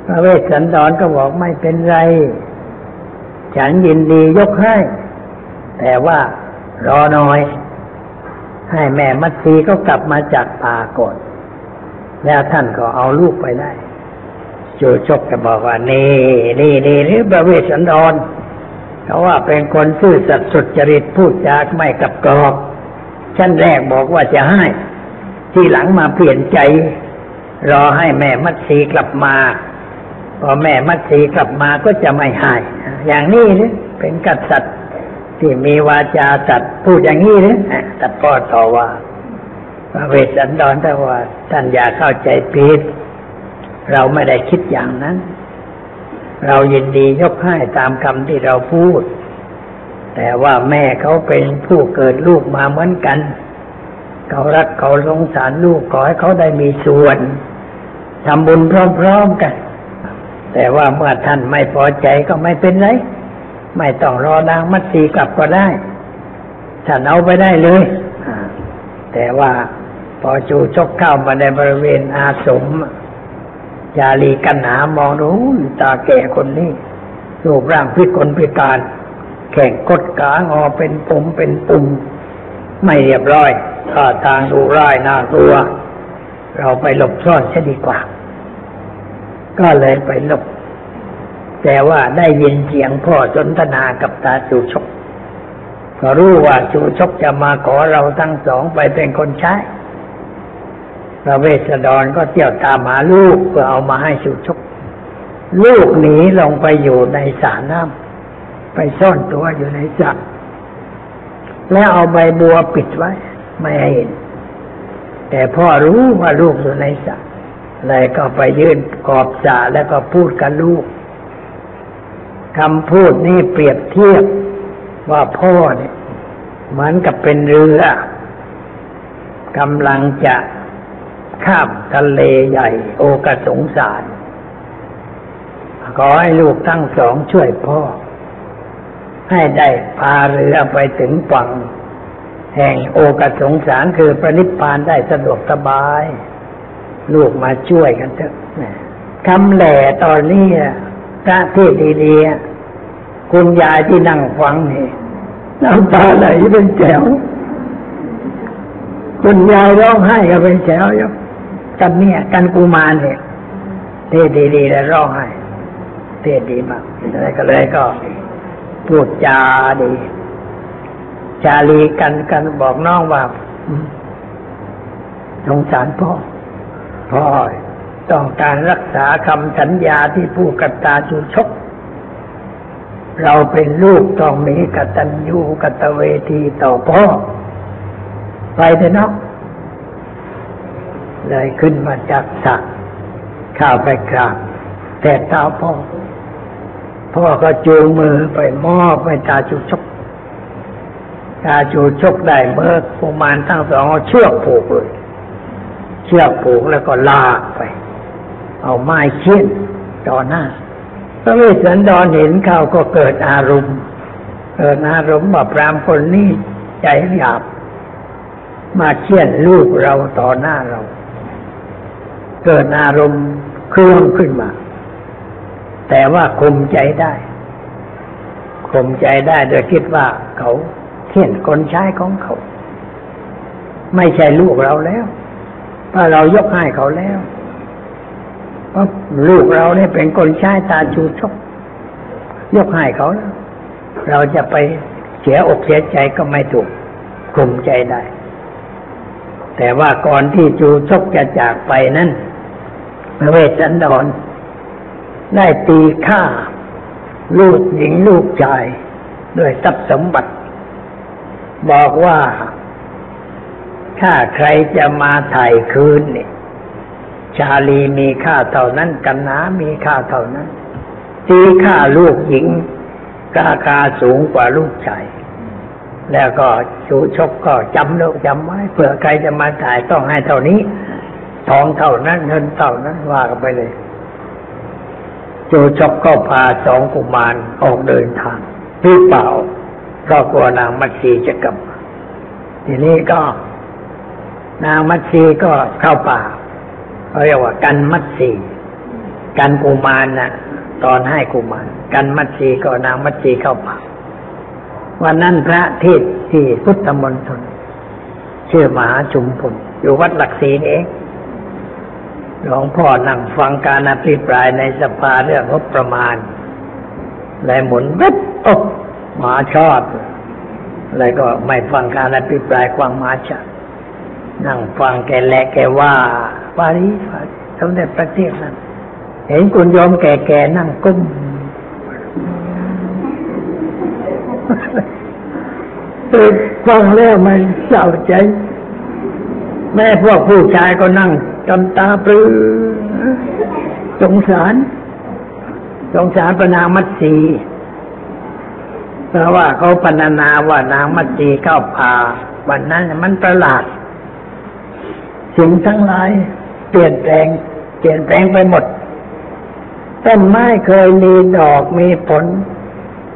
พระเวสสันดรก็บอกไม่เป็นไร ฉันยินดียกให้ แต่ว่ารอหน่อย ให้แม่มัตสีก็กลับมาจากป่าก่อน แล้วท่านก็เอาลูกไปได้จูชกก็บอกว่านี่นี่นี่นี่พระเวสสันดรเขาว่าเป็นคนซื่อสัตย์สุจริตพูดจาไม่กับกรอกชั้นแรกบอกว่าจะให้ ที่หลังมาเปลี่ยนใจ รอให้แม่มัตสีกลับมาพอแม่มัตสีกลับมาก็จะไม่ให้อย่างนี้เนี่ยเป็นกษัตริย์ ที่มีวาจาสัตย์พูดอย่างนี้เลยแต่พ่อต่อว่าพระเวสสันดรแต่ว่าท่านอย่าเข้าใจผิดเราไม่ได้คิดอย่างนั้น เรายินดียกให้ตามคำที่เราพูด แต่ว่าแม่เขาเป็นผู้เกิดลูกมาเหมือนกัน เขารักเขาสงสารลูกขอให้เขาได้มีส่วนทำบุญพร้อมๆกัน แต่ว่าเมื่อท่านไม่พอใจก็ไม่เป็นไร ไม่ต้องรอนางมัตสีกลับก็ได้ท่านเอาไปได้เลยแต่ว่าพอจูชกเข้ามาในบริเวณอาสมยาลีกันหามองดูตาแก่คนนี้รูปร่างพิกลพิการ แข่งกดกางอเป็นผมเป็นปุ่มไม่เรียบร้อยท่าทางดูร้ายน่ากลัว เราไปหลบซ่อนซะดีกว่า ก็เลยไปหลบ แต่ว่าได้ยินเสียงพ่อสนทนากับตาจูชก ก็รู้ว่าจูชกจะมาขอเราทั้งสองไปเป็นคนใช้พระเวสสันดรก็เที่ยวตามหาลูกเพื่อเอามาให้จูชก ลูกหนีลงไปอยู่ในสระน้ำไปซ่อนตัวอยู่ในสระแล้วเอาใบบัวปิดไว้ ไม่ให้เห็น แต่พ่อรู้ว่าลูกอยู่ในสระเลยก็ไปยื่นขอบสระแล้วก็พูดกับลูก คำพูดนี้เปรียบเทียบว่าพ่อเนี่ยเหมือนกับเป็นเรือกำลังจะข้ามทะเลใหญ่ โอกสงสาร ขอให้ลูกทั้งสองช่วยพ่อ ให้ได้พาเรือไปถึงฝั่ง แห่งโอกสงสารคือประนิพพานได้สะดวกสบาย ลูกมาช่วยกันเถอะคำแหล่ตอนนี้ พระเทศดีๆคุณยายที่นั่งฟังนี่น้ำตาไหลเป็นแถวคุณยายร้องไห้กันเป็นแถวอยู่กันเนี่ยกันกูมารเนี่ยเทศดีๆแล้วร้องไห้เทศดีมากอะไรก็เลยก็พูดจาดี จารีกันกันบอกน้องว่าสงสารพ่อพ่อ ต้องการรักษาคำสัญญาที่ผู้กตาจูชก เราเป็นลูกต้องมีกตัญญูกตเวทีต่อพ่อ ไปเถอะเนาะเลยขึ้นมาจากสระข้าวไปกราบแต่เท้าพ่อ พ่อก็จูงมือไปมอบไปตาจูชก ตาจูชกได้เมื่อกุมารทั้งสองเอาเชือกผูกเลย เชือกผูกแล้วก็ลากไป เอาไม้เคี่ยนต่อหน้าพระเวสสันดรเห็นเขาก็เกิดอารมณ์ เกิดอารมณ์ว่าพรามคนนี้ใจหยาบ มาเคี่ยนลูกเราต่อหน้าเรา เกิดอารมณ์เครื่องขึ้นมา แต่ว่าคุมใจได้คุมใจได้โดยคิดว่าเขาเขียนคนใช้ของเขา ไม่ใช่ลูกเราแล้วเพราเรายกให้เขาแล้ว เพราะลูกเราเนี่ยเป็นคนใช้ตาชูชก ยกให้เขา เราจะไปเสียอกเสียใจก็ไม่ถูกคุมใจได้ แต่ว่าก่อนที่จูชกจะจากไปนั้นพระเวสสันดรได้ตีข้าลูกหญิงลูกชายด้วยทรัพย์สมบัติ บอกว่าถ้าใครจะมาถ่ายคืนเนี่ย ชาลีมีค่าเท่านั้นกันนามีค่าเท่านั้นตีค่าลูกหญิงราคาสูงกว่าลูกชายแล้วก็ชูชกก็จำเลิกจำไว้เผื่อใครจะมาถ่ายต้องให้เท่านี้ทองเท่านั้นเงินเท่านั้นว่ากันไปเลยจูชกก็พาสองกุมารออกเดินทางพี่เปล่าก็กลัวนางมัตสีจะกลับทีนี้ก็ นางมัตสีก็เข้าป่า เขาเรียกว่ากันมัตสีกันกุมารนะตอนให้กุมารกันมัตสีก็นางมัตสีเข้าป่าวันนั้นพระเทศที่พุทธมณฑลชื่อมหาชุมพลอยู่วัดหลักศีเองหลวงพ่อนั่งฟังการอภิปรายในสภาเรื่องงบประมาณเลยหมุนเว็บโอ้หมาชอบเลยก็ไม่ฟังการอภิปรายฟังหมาชอบนั่งฟังแกแลแกว่า วานี้สมเด็จพระเทพนั้น เห็นคุณโยมแก่ๆนั่งก้มฟังแล้วมันเศร้าใจ แม่พวกผู้ชายก็นั่งจำตาปรือสงสารสงสารพระนางมัตสีเพราะว่าเขาพรรณนาว่านางมัตสีเข้าป่าวันนั้นมันประหลาดสิ่งทั้งหลาย เปลี่ยนแปลง เปลี่ยนแปลงไปหมด ต้นไม้เคยมีดอกมีผล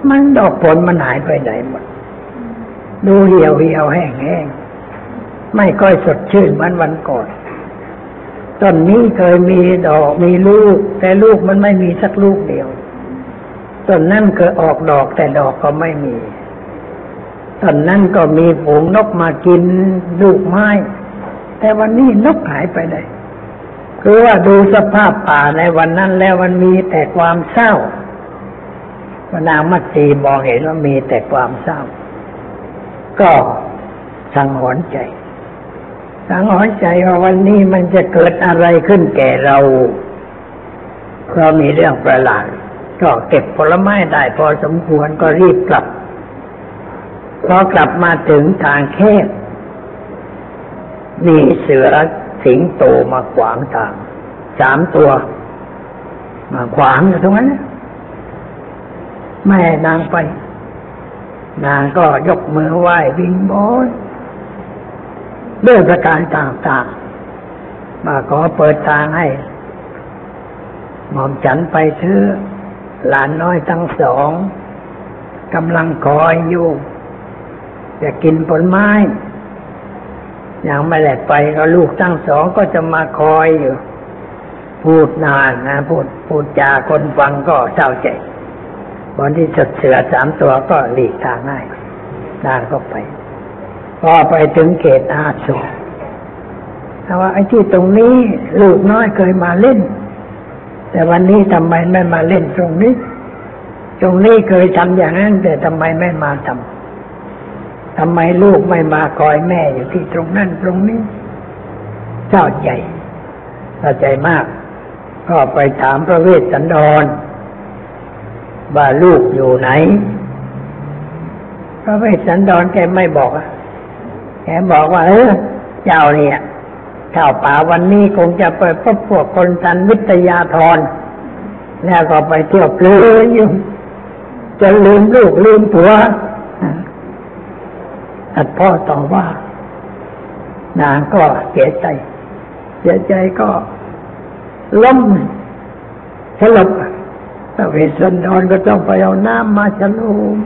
มันดอกผลมันหายไปไหนหมด ดูเหี่ยวเหี่ยวแห้งแห้งไม่ค่อยสดชื่นเหมือนวันก่อนต้นนี้เคยมีดอกมีลูก แต่ลูกมันไม่มีสักลูกเดียวต้นนั้นเคยออกดอกแต่ดอกก็ไม่มีต้นนั้นก็มีฝูงนกมากินลูกไม้ แต่วันนี้นกหายไปไหน คือว่าดูสภาพป่าในวันนั้นแล้วมันมีแต่ความเศร้าพระนางมัตสีมองเห็นว่ามีแต่ความเศร้า ก็สังหรณ์ใจ สังหรณ์ใจว่าวันนี้มันจะเกิดอะไรขึ้นแก่เราเพราะมีเรื่องประหลาดก็เก็บผลไม้ได้พอสมควรก็รีบกลับพอกลับมาถึงทางแคบมีเสือ สิงโตมาขวางทางสามตัว มาขวางอยู่ตรงนั้นแม่นางไป นางก็ยกมือไหว้วิงบอนด้วยประการต่างๆ มาขอเปิดทางให้ หม่อมฉันไปเถอะหลานน้อยทั้งสองกำลังคอยอยู่จะกินผลไม้ ยังไม่ได้ไปก็ลูกทั้งสองก็จะมาคอยอยู่ พูดนานนะพูดพูดจาคนฟังก็เศร้าใจบอนที่สุดเสือสามตัวก็หลีกทางง่ายนางก็ไปพอไปถึงเขตอาสุแต่ว่าไอ้ที่ตรงนี้ลูกน้อยเคยมาเล่น แต่วันนี้ทำไมไม่มาเล่นตรงนี้ ตรงนี้เคยทำอย่างนั้นแต่ทำไมไม่มาทำ ทำไมลูกไม่มาคอยแม่อยู่ที่ตรงนั้นตรงนี้ เจ้าใจเจ้าใจมาก ก็ไปถามพระเวสสันดรว่าลูกอยู่ไหน พระเวสสันดรแกไม่บอกอะแกบอกว่า เออ เจ้าเนี่ยเข้าป่าวันนี้คงจะไปพบพวกคนทันวิทยาธรแล้วก็ไปเที่ยวเพลินอยู่จะลืมลูกลืมผัว อัดพ่อต่อว่า นางก็เสียใจ เสียใจก็ล้มสลบพระเวสสันดรก็ต้องไปเอาน้ำมาฉโลม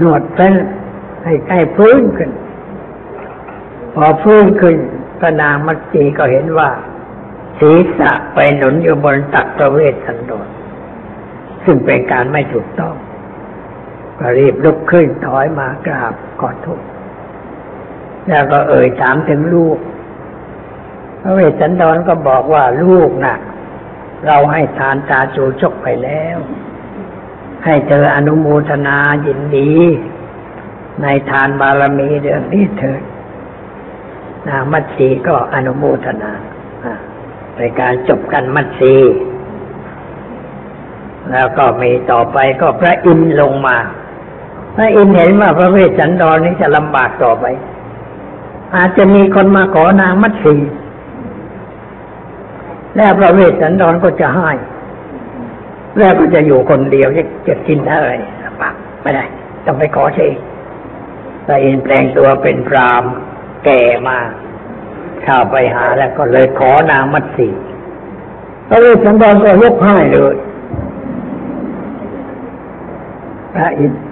นวดแป้งให้ใกล้ฟื้นขึ้น พอฟื้นขึ้นพระนางมัตสีก็เห็นว่า ศีรษะไปหนุนอยู่บนตักพระเวสสันดรซึ่งเป็นการไม่ถูกต้อง ก็รีบลุกขึ้นถอยมากราบขอโทษแล้วก็เอ่ยถามถึงลูกพระเวสสันดรก็บอกว่าลูกนะ่ะ เราให้ทานตาจูชกไปแล้ว ให้เธออนุโมทนายินดี ในทานบารมีเรื่องนี้เถิดนางมัตสีก็อนุโมทนาในการจบกันมัตสีแล้วก็มีต่อไปก็พระอินทร์ลงมา พระอินเห็นว่าพระเวสสันดรนี้จะลำบากต่อไป อาจจะมีคนมาขอนางมัตสีแล้วพระเวสสันดรก็จะให้ แล้วก็จะอยู่คนเดียวจะจะกินอะไรลำบากไม่ได้ ต้องไปขอเชพระอินแปลงตัวเป็นพรามแก่มาเข้าไปหาแล้วก็เลยขอนางมัตสีพระเวสสันดรก็ยกให้เลยพระอินทร์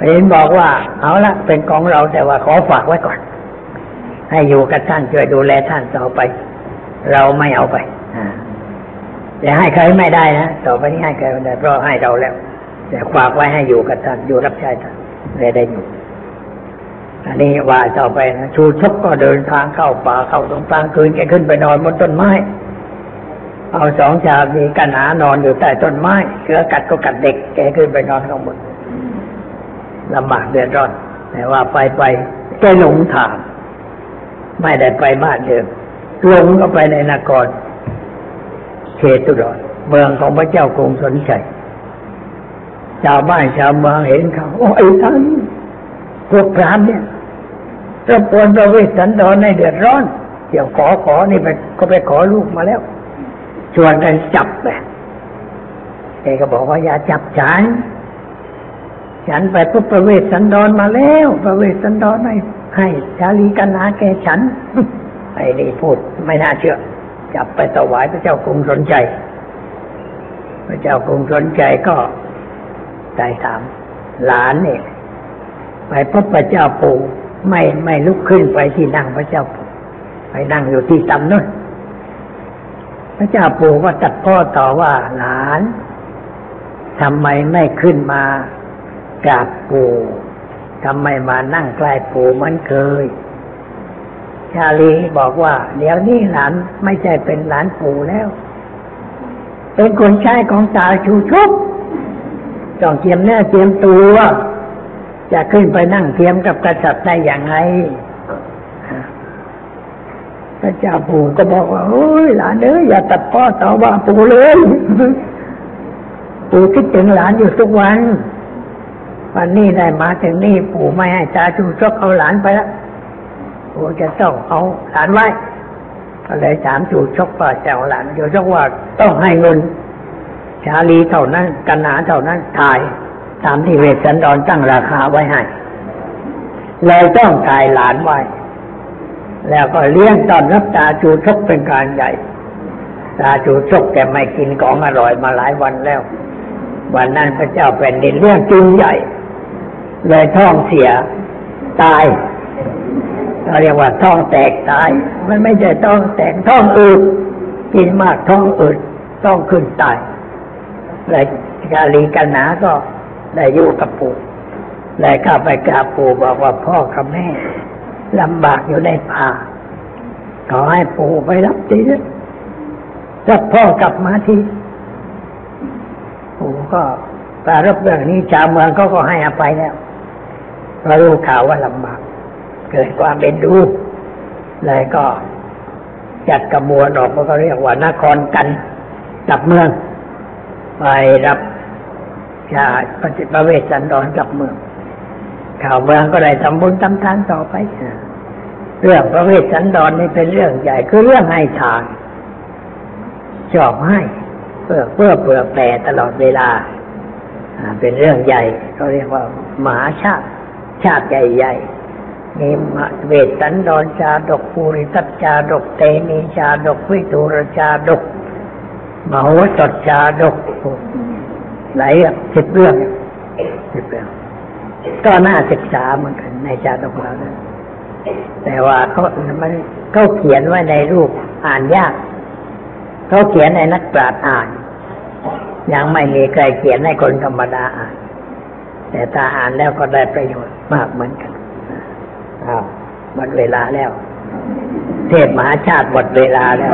พระอินบอกว่าเอาละเป็นของเราแต่ว่าขอฝากไว้ก่อน ให้อยู่กับท่านช่วยดูแลท่านต่อไป เราไม่เอาไปอ่าแต่ให้ใครไม่ได้นะต่อไปนี้ให้ใครไม่ได้เพราะให้เราแล้ว แต่ฝากไว้ให้อยู่กับท่านอยู่รับใช้ท่านเลยได้อยู่อันนี้ว่าต่อไปนะชูชกก็เดินทางเข้าป่าเข้าตรงกลางคืนแกขึ้นไปนอนบนต้นไม้เอาสองชามีกันหานอนอยู่ใต้ต้นไม้เสือกัดก็กัดเด็กแกขึ้นไปนอนข้างบน ลำบากเดือดร้อน แต่ว่าไปไปแกหลงทางไม่ได้ไปบ้านเดิมหลงก็ไปในนครเขตุรอนเมืองของพระเจ้ากรุงสนชัยชาวบ้านชาวเมืองเห็นเขาโอ้ไอ้ท่านพวกพรามเนี่ยรบกวนพระเวสสันดรในเดือดร้อน เดี๋ยวขอขอนี่ไปก็ไปขอลูกมาแล้วชวนกันจับไปแกก็บอกว่าอย่าจับฉัน ฉันไปพบประเวศสันดรมาแล้ว ประเวศสันดรให้ให้ชาลีกันนาแกฉันไอ้นี่พูดไม่น่าเชื่อ จับไปถวายพระเจ้ากรุงสนใจ พระเจ้ากรุงสนใจก็ใจถาม หลานเนี่ยไปพบพระเจ้าปู่ไม่ไม่ลุกขึ้นไปที่นั่งพระเจ้าปู่ไปนั่งอยู่ที่ตำนู้นพระเจ้าปู่ก็ตัดพ่อต่อว่าหลานทำไมไม่ขึ้นมา กราบปู่ทำไมมานั่งใกล้ปู่เหมันเคย ชาลีบอกว่า เดี๋ยวนี้หลานไม่ใช่เป็นหลานปู่แล้ว เป็นคนใช้ของตาชูชุบต้องเตรียมเนื้อเตรียมตัวจะขึ้นไปนั่งเทียมกับกษัตริย์ได้อย่างไรพระเจ้าปู่ก็บอกว่าโอ้ยหลานเอ้ยอย่าตัดพ่อต่อว่าปู่เลยปู่คิดถึงหลานอยู่ทุกวัน วันนี้ได้มาถึงนี่ปู่ไม่ให้ตาจูชกเอาหลานไปแล้วปู่จะต้องเอาหลานไว้ก็เลยถามจูชกว่าจะเอาหลานจูชกว่าต้องให้เงินชาลีเท่านั้นกันหนาเท่านั้นตาย ตามที่เวสันดรตั้งราคาไว้ให้เลยต้องตายหลานไว้ แล้วก็เลี้ยงตอนรับตาจูชกเป็นการใหญ่ตาจูชกแกไม่กินของอร่อยมาหลายวันแล้ว วันนั้นพระเจ้าแผ่นดินเรื่องจุงใหญ่ เลยท้องเสียตายเราเรียกว่าท้องแตกตาย มันไม่ใช่ท้องแตกท้องอืดกินมากท้องอืดต้องขึ้นตายเลยกาลีกันหนาก็ได้อยู่กับปู่เลยเข้าไปกราบปู่บอกว่าพ่อกับแม่ลำบากอยู่ในป่าขอให้ปู่ไปรับทีนะรับพ่อกลับมาทีปู่ก็ปรารบเรื่องนี้ชาวเมืองเขาก็ให้อภัยแล้ว เพราะรู้ข่าวว่าลำบาก เกิดความเป็นดูเลยก็จัดกระบวนออกมันก็เรียกว่านครกันกลับเมือง ไปรับชาปฏิบัติเวสสันดรกลับเมือง ข่าวเมืองก็ได้ทำบุญทำทานต่อไป เรื่องพระเวสสันดรนี่เป็นเรื่องใหญ่คือเรื่องให้ทานชอบให้เพื่อเพื่อเพื่อแปรตลอดเวลาอ่าเป็นเรื่องใหญ่เขาเรียกว่ามหาชาติ ชาติใหญ่ๆ มีเวสสันดรชาดกภูริทัตชาดกเตมีชาดกวิทูรชาดกมโหสถชาดกหลายสิบเรื่องสิบเรื่อง ก็น่าศึกษาเหมือนกันในชาดกเรานะแต่ว่าเขามันเขาเขียนไว้ในรูปอ่านยาก เขาเขียนในนักปราชญ์อ่าน ยังไม่มีใครเขียนให้คนธรรมดาอ่าน แต่ถ้าอ่านแล้วก็ได้ประโยชน์ มากเหมือนกันอ้าวหมดเวลาแล้ว เทพมหาชาติหมดเวลาแล้ว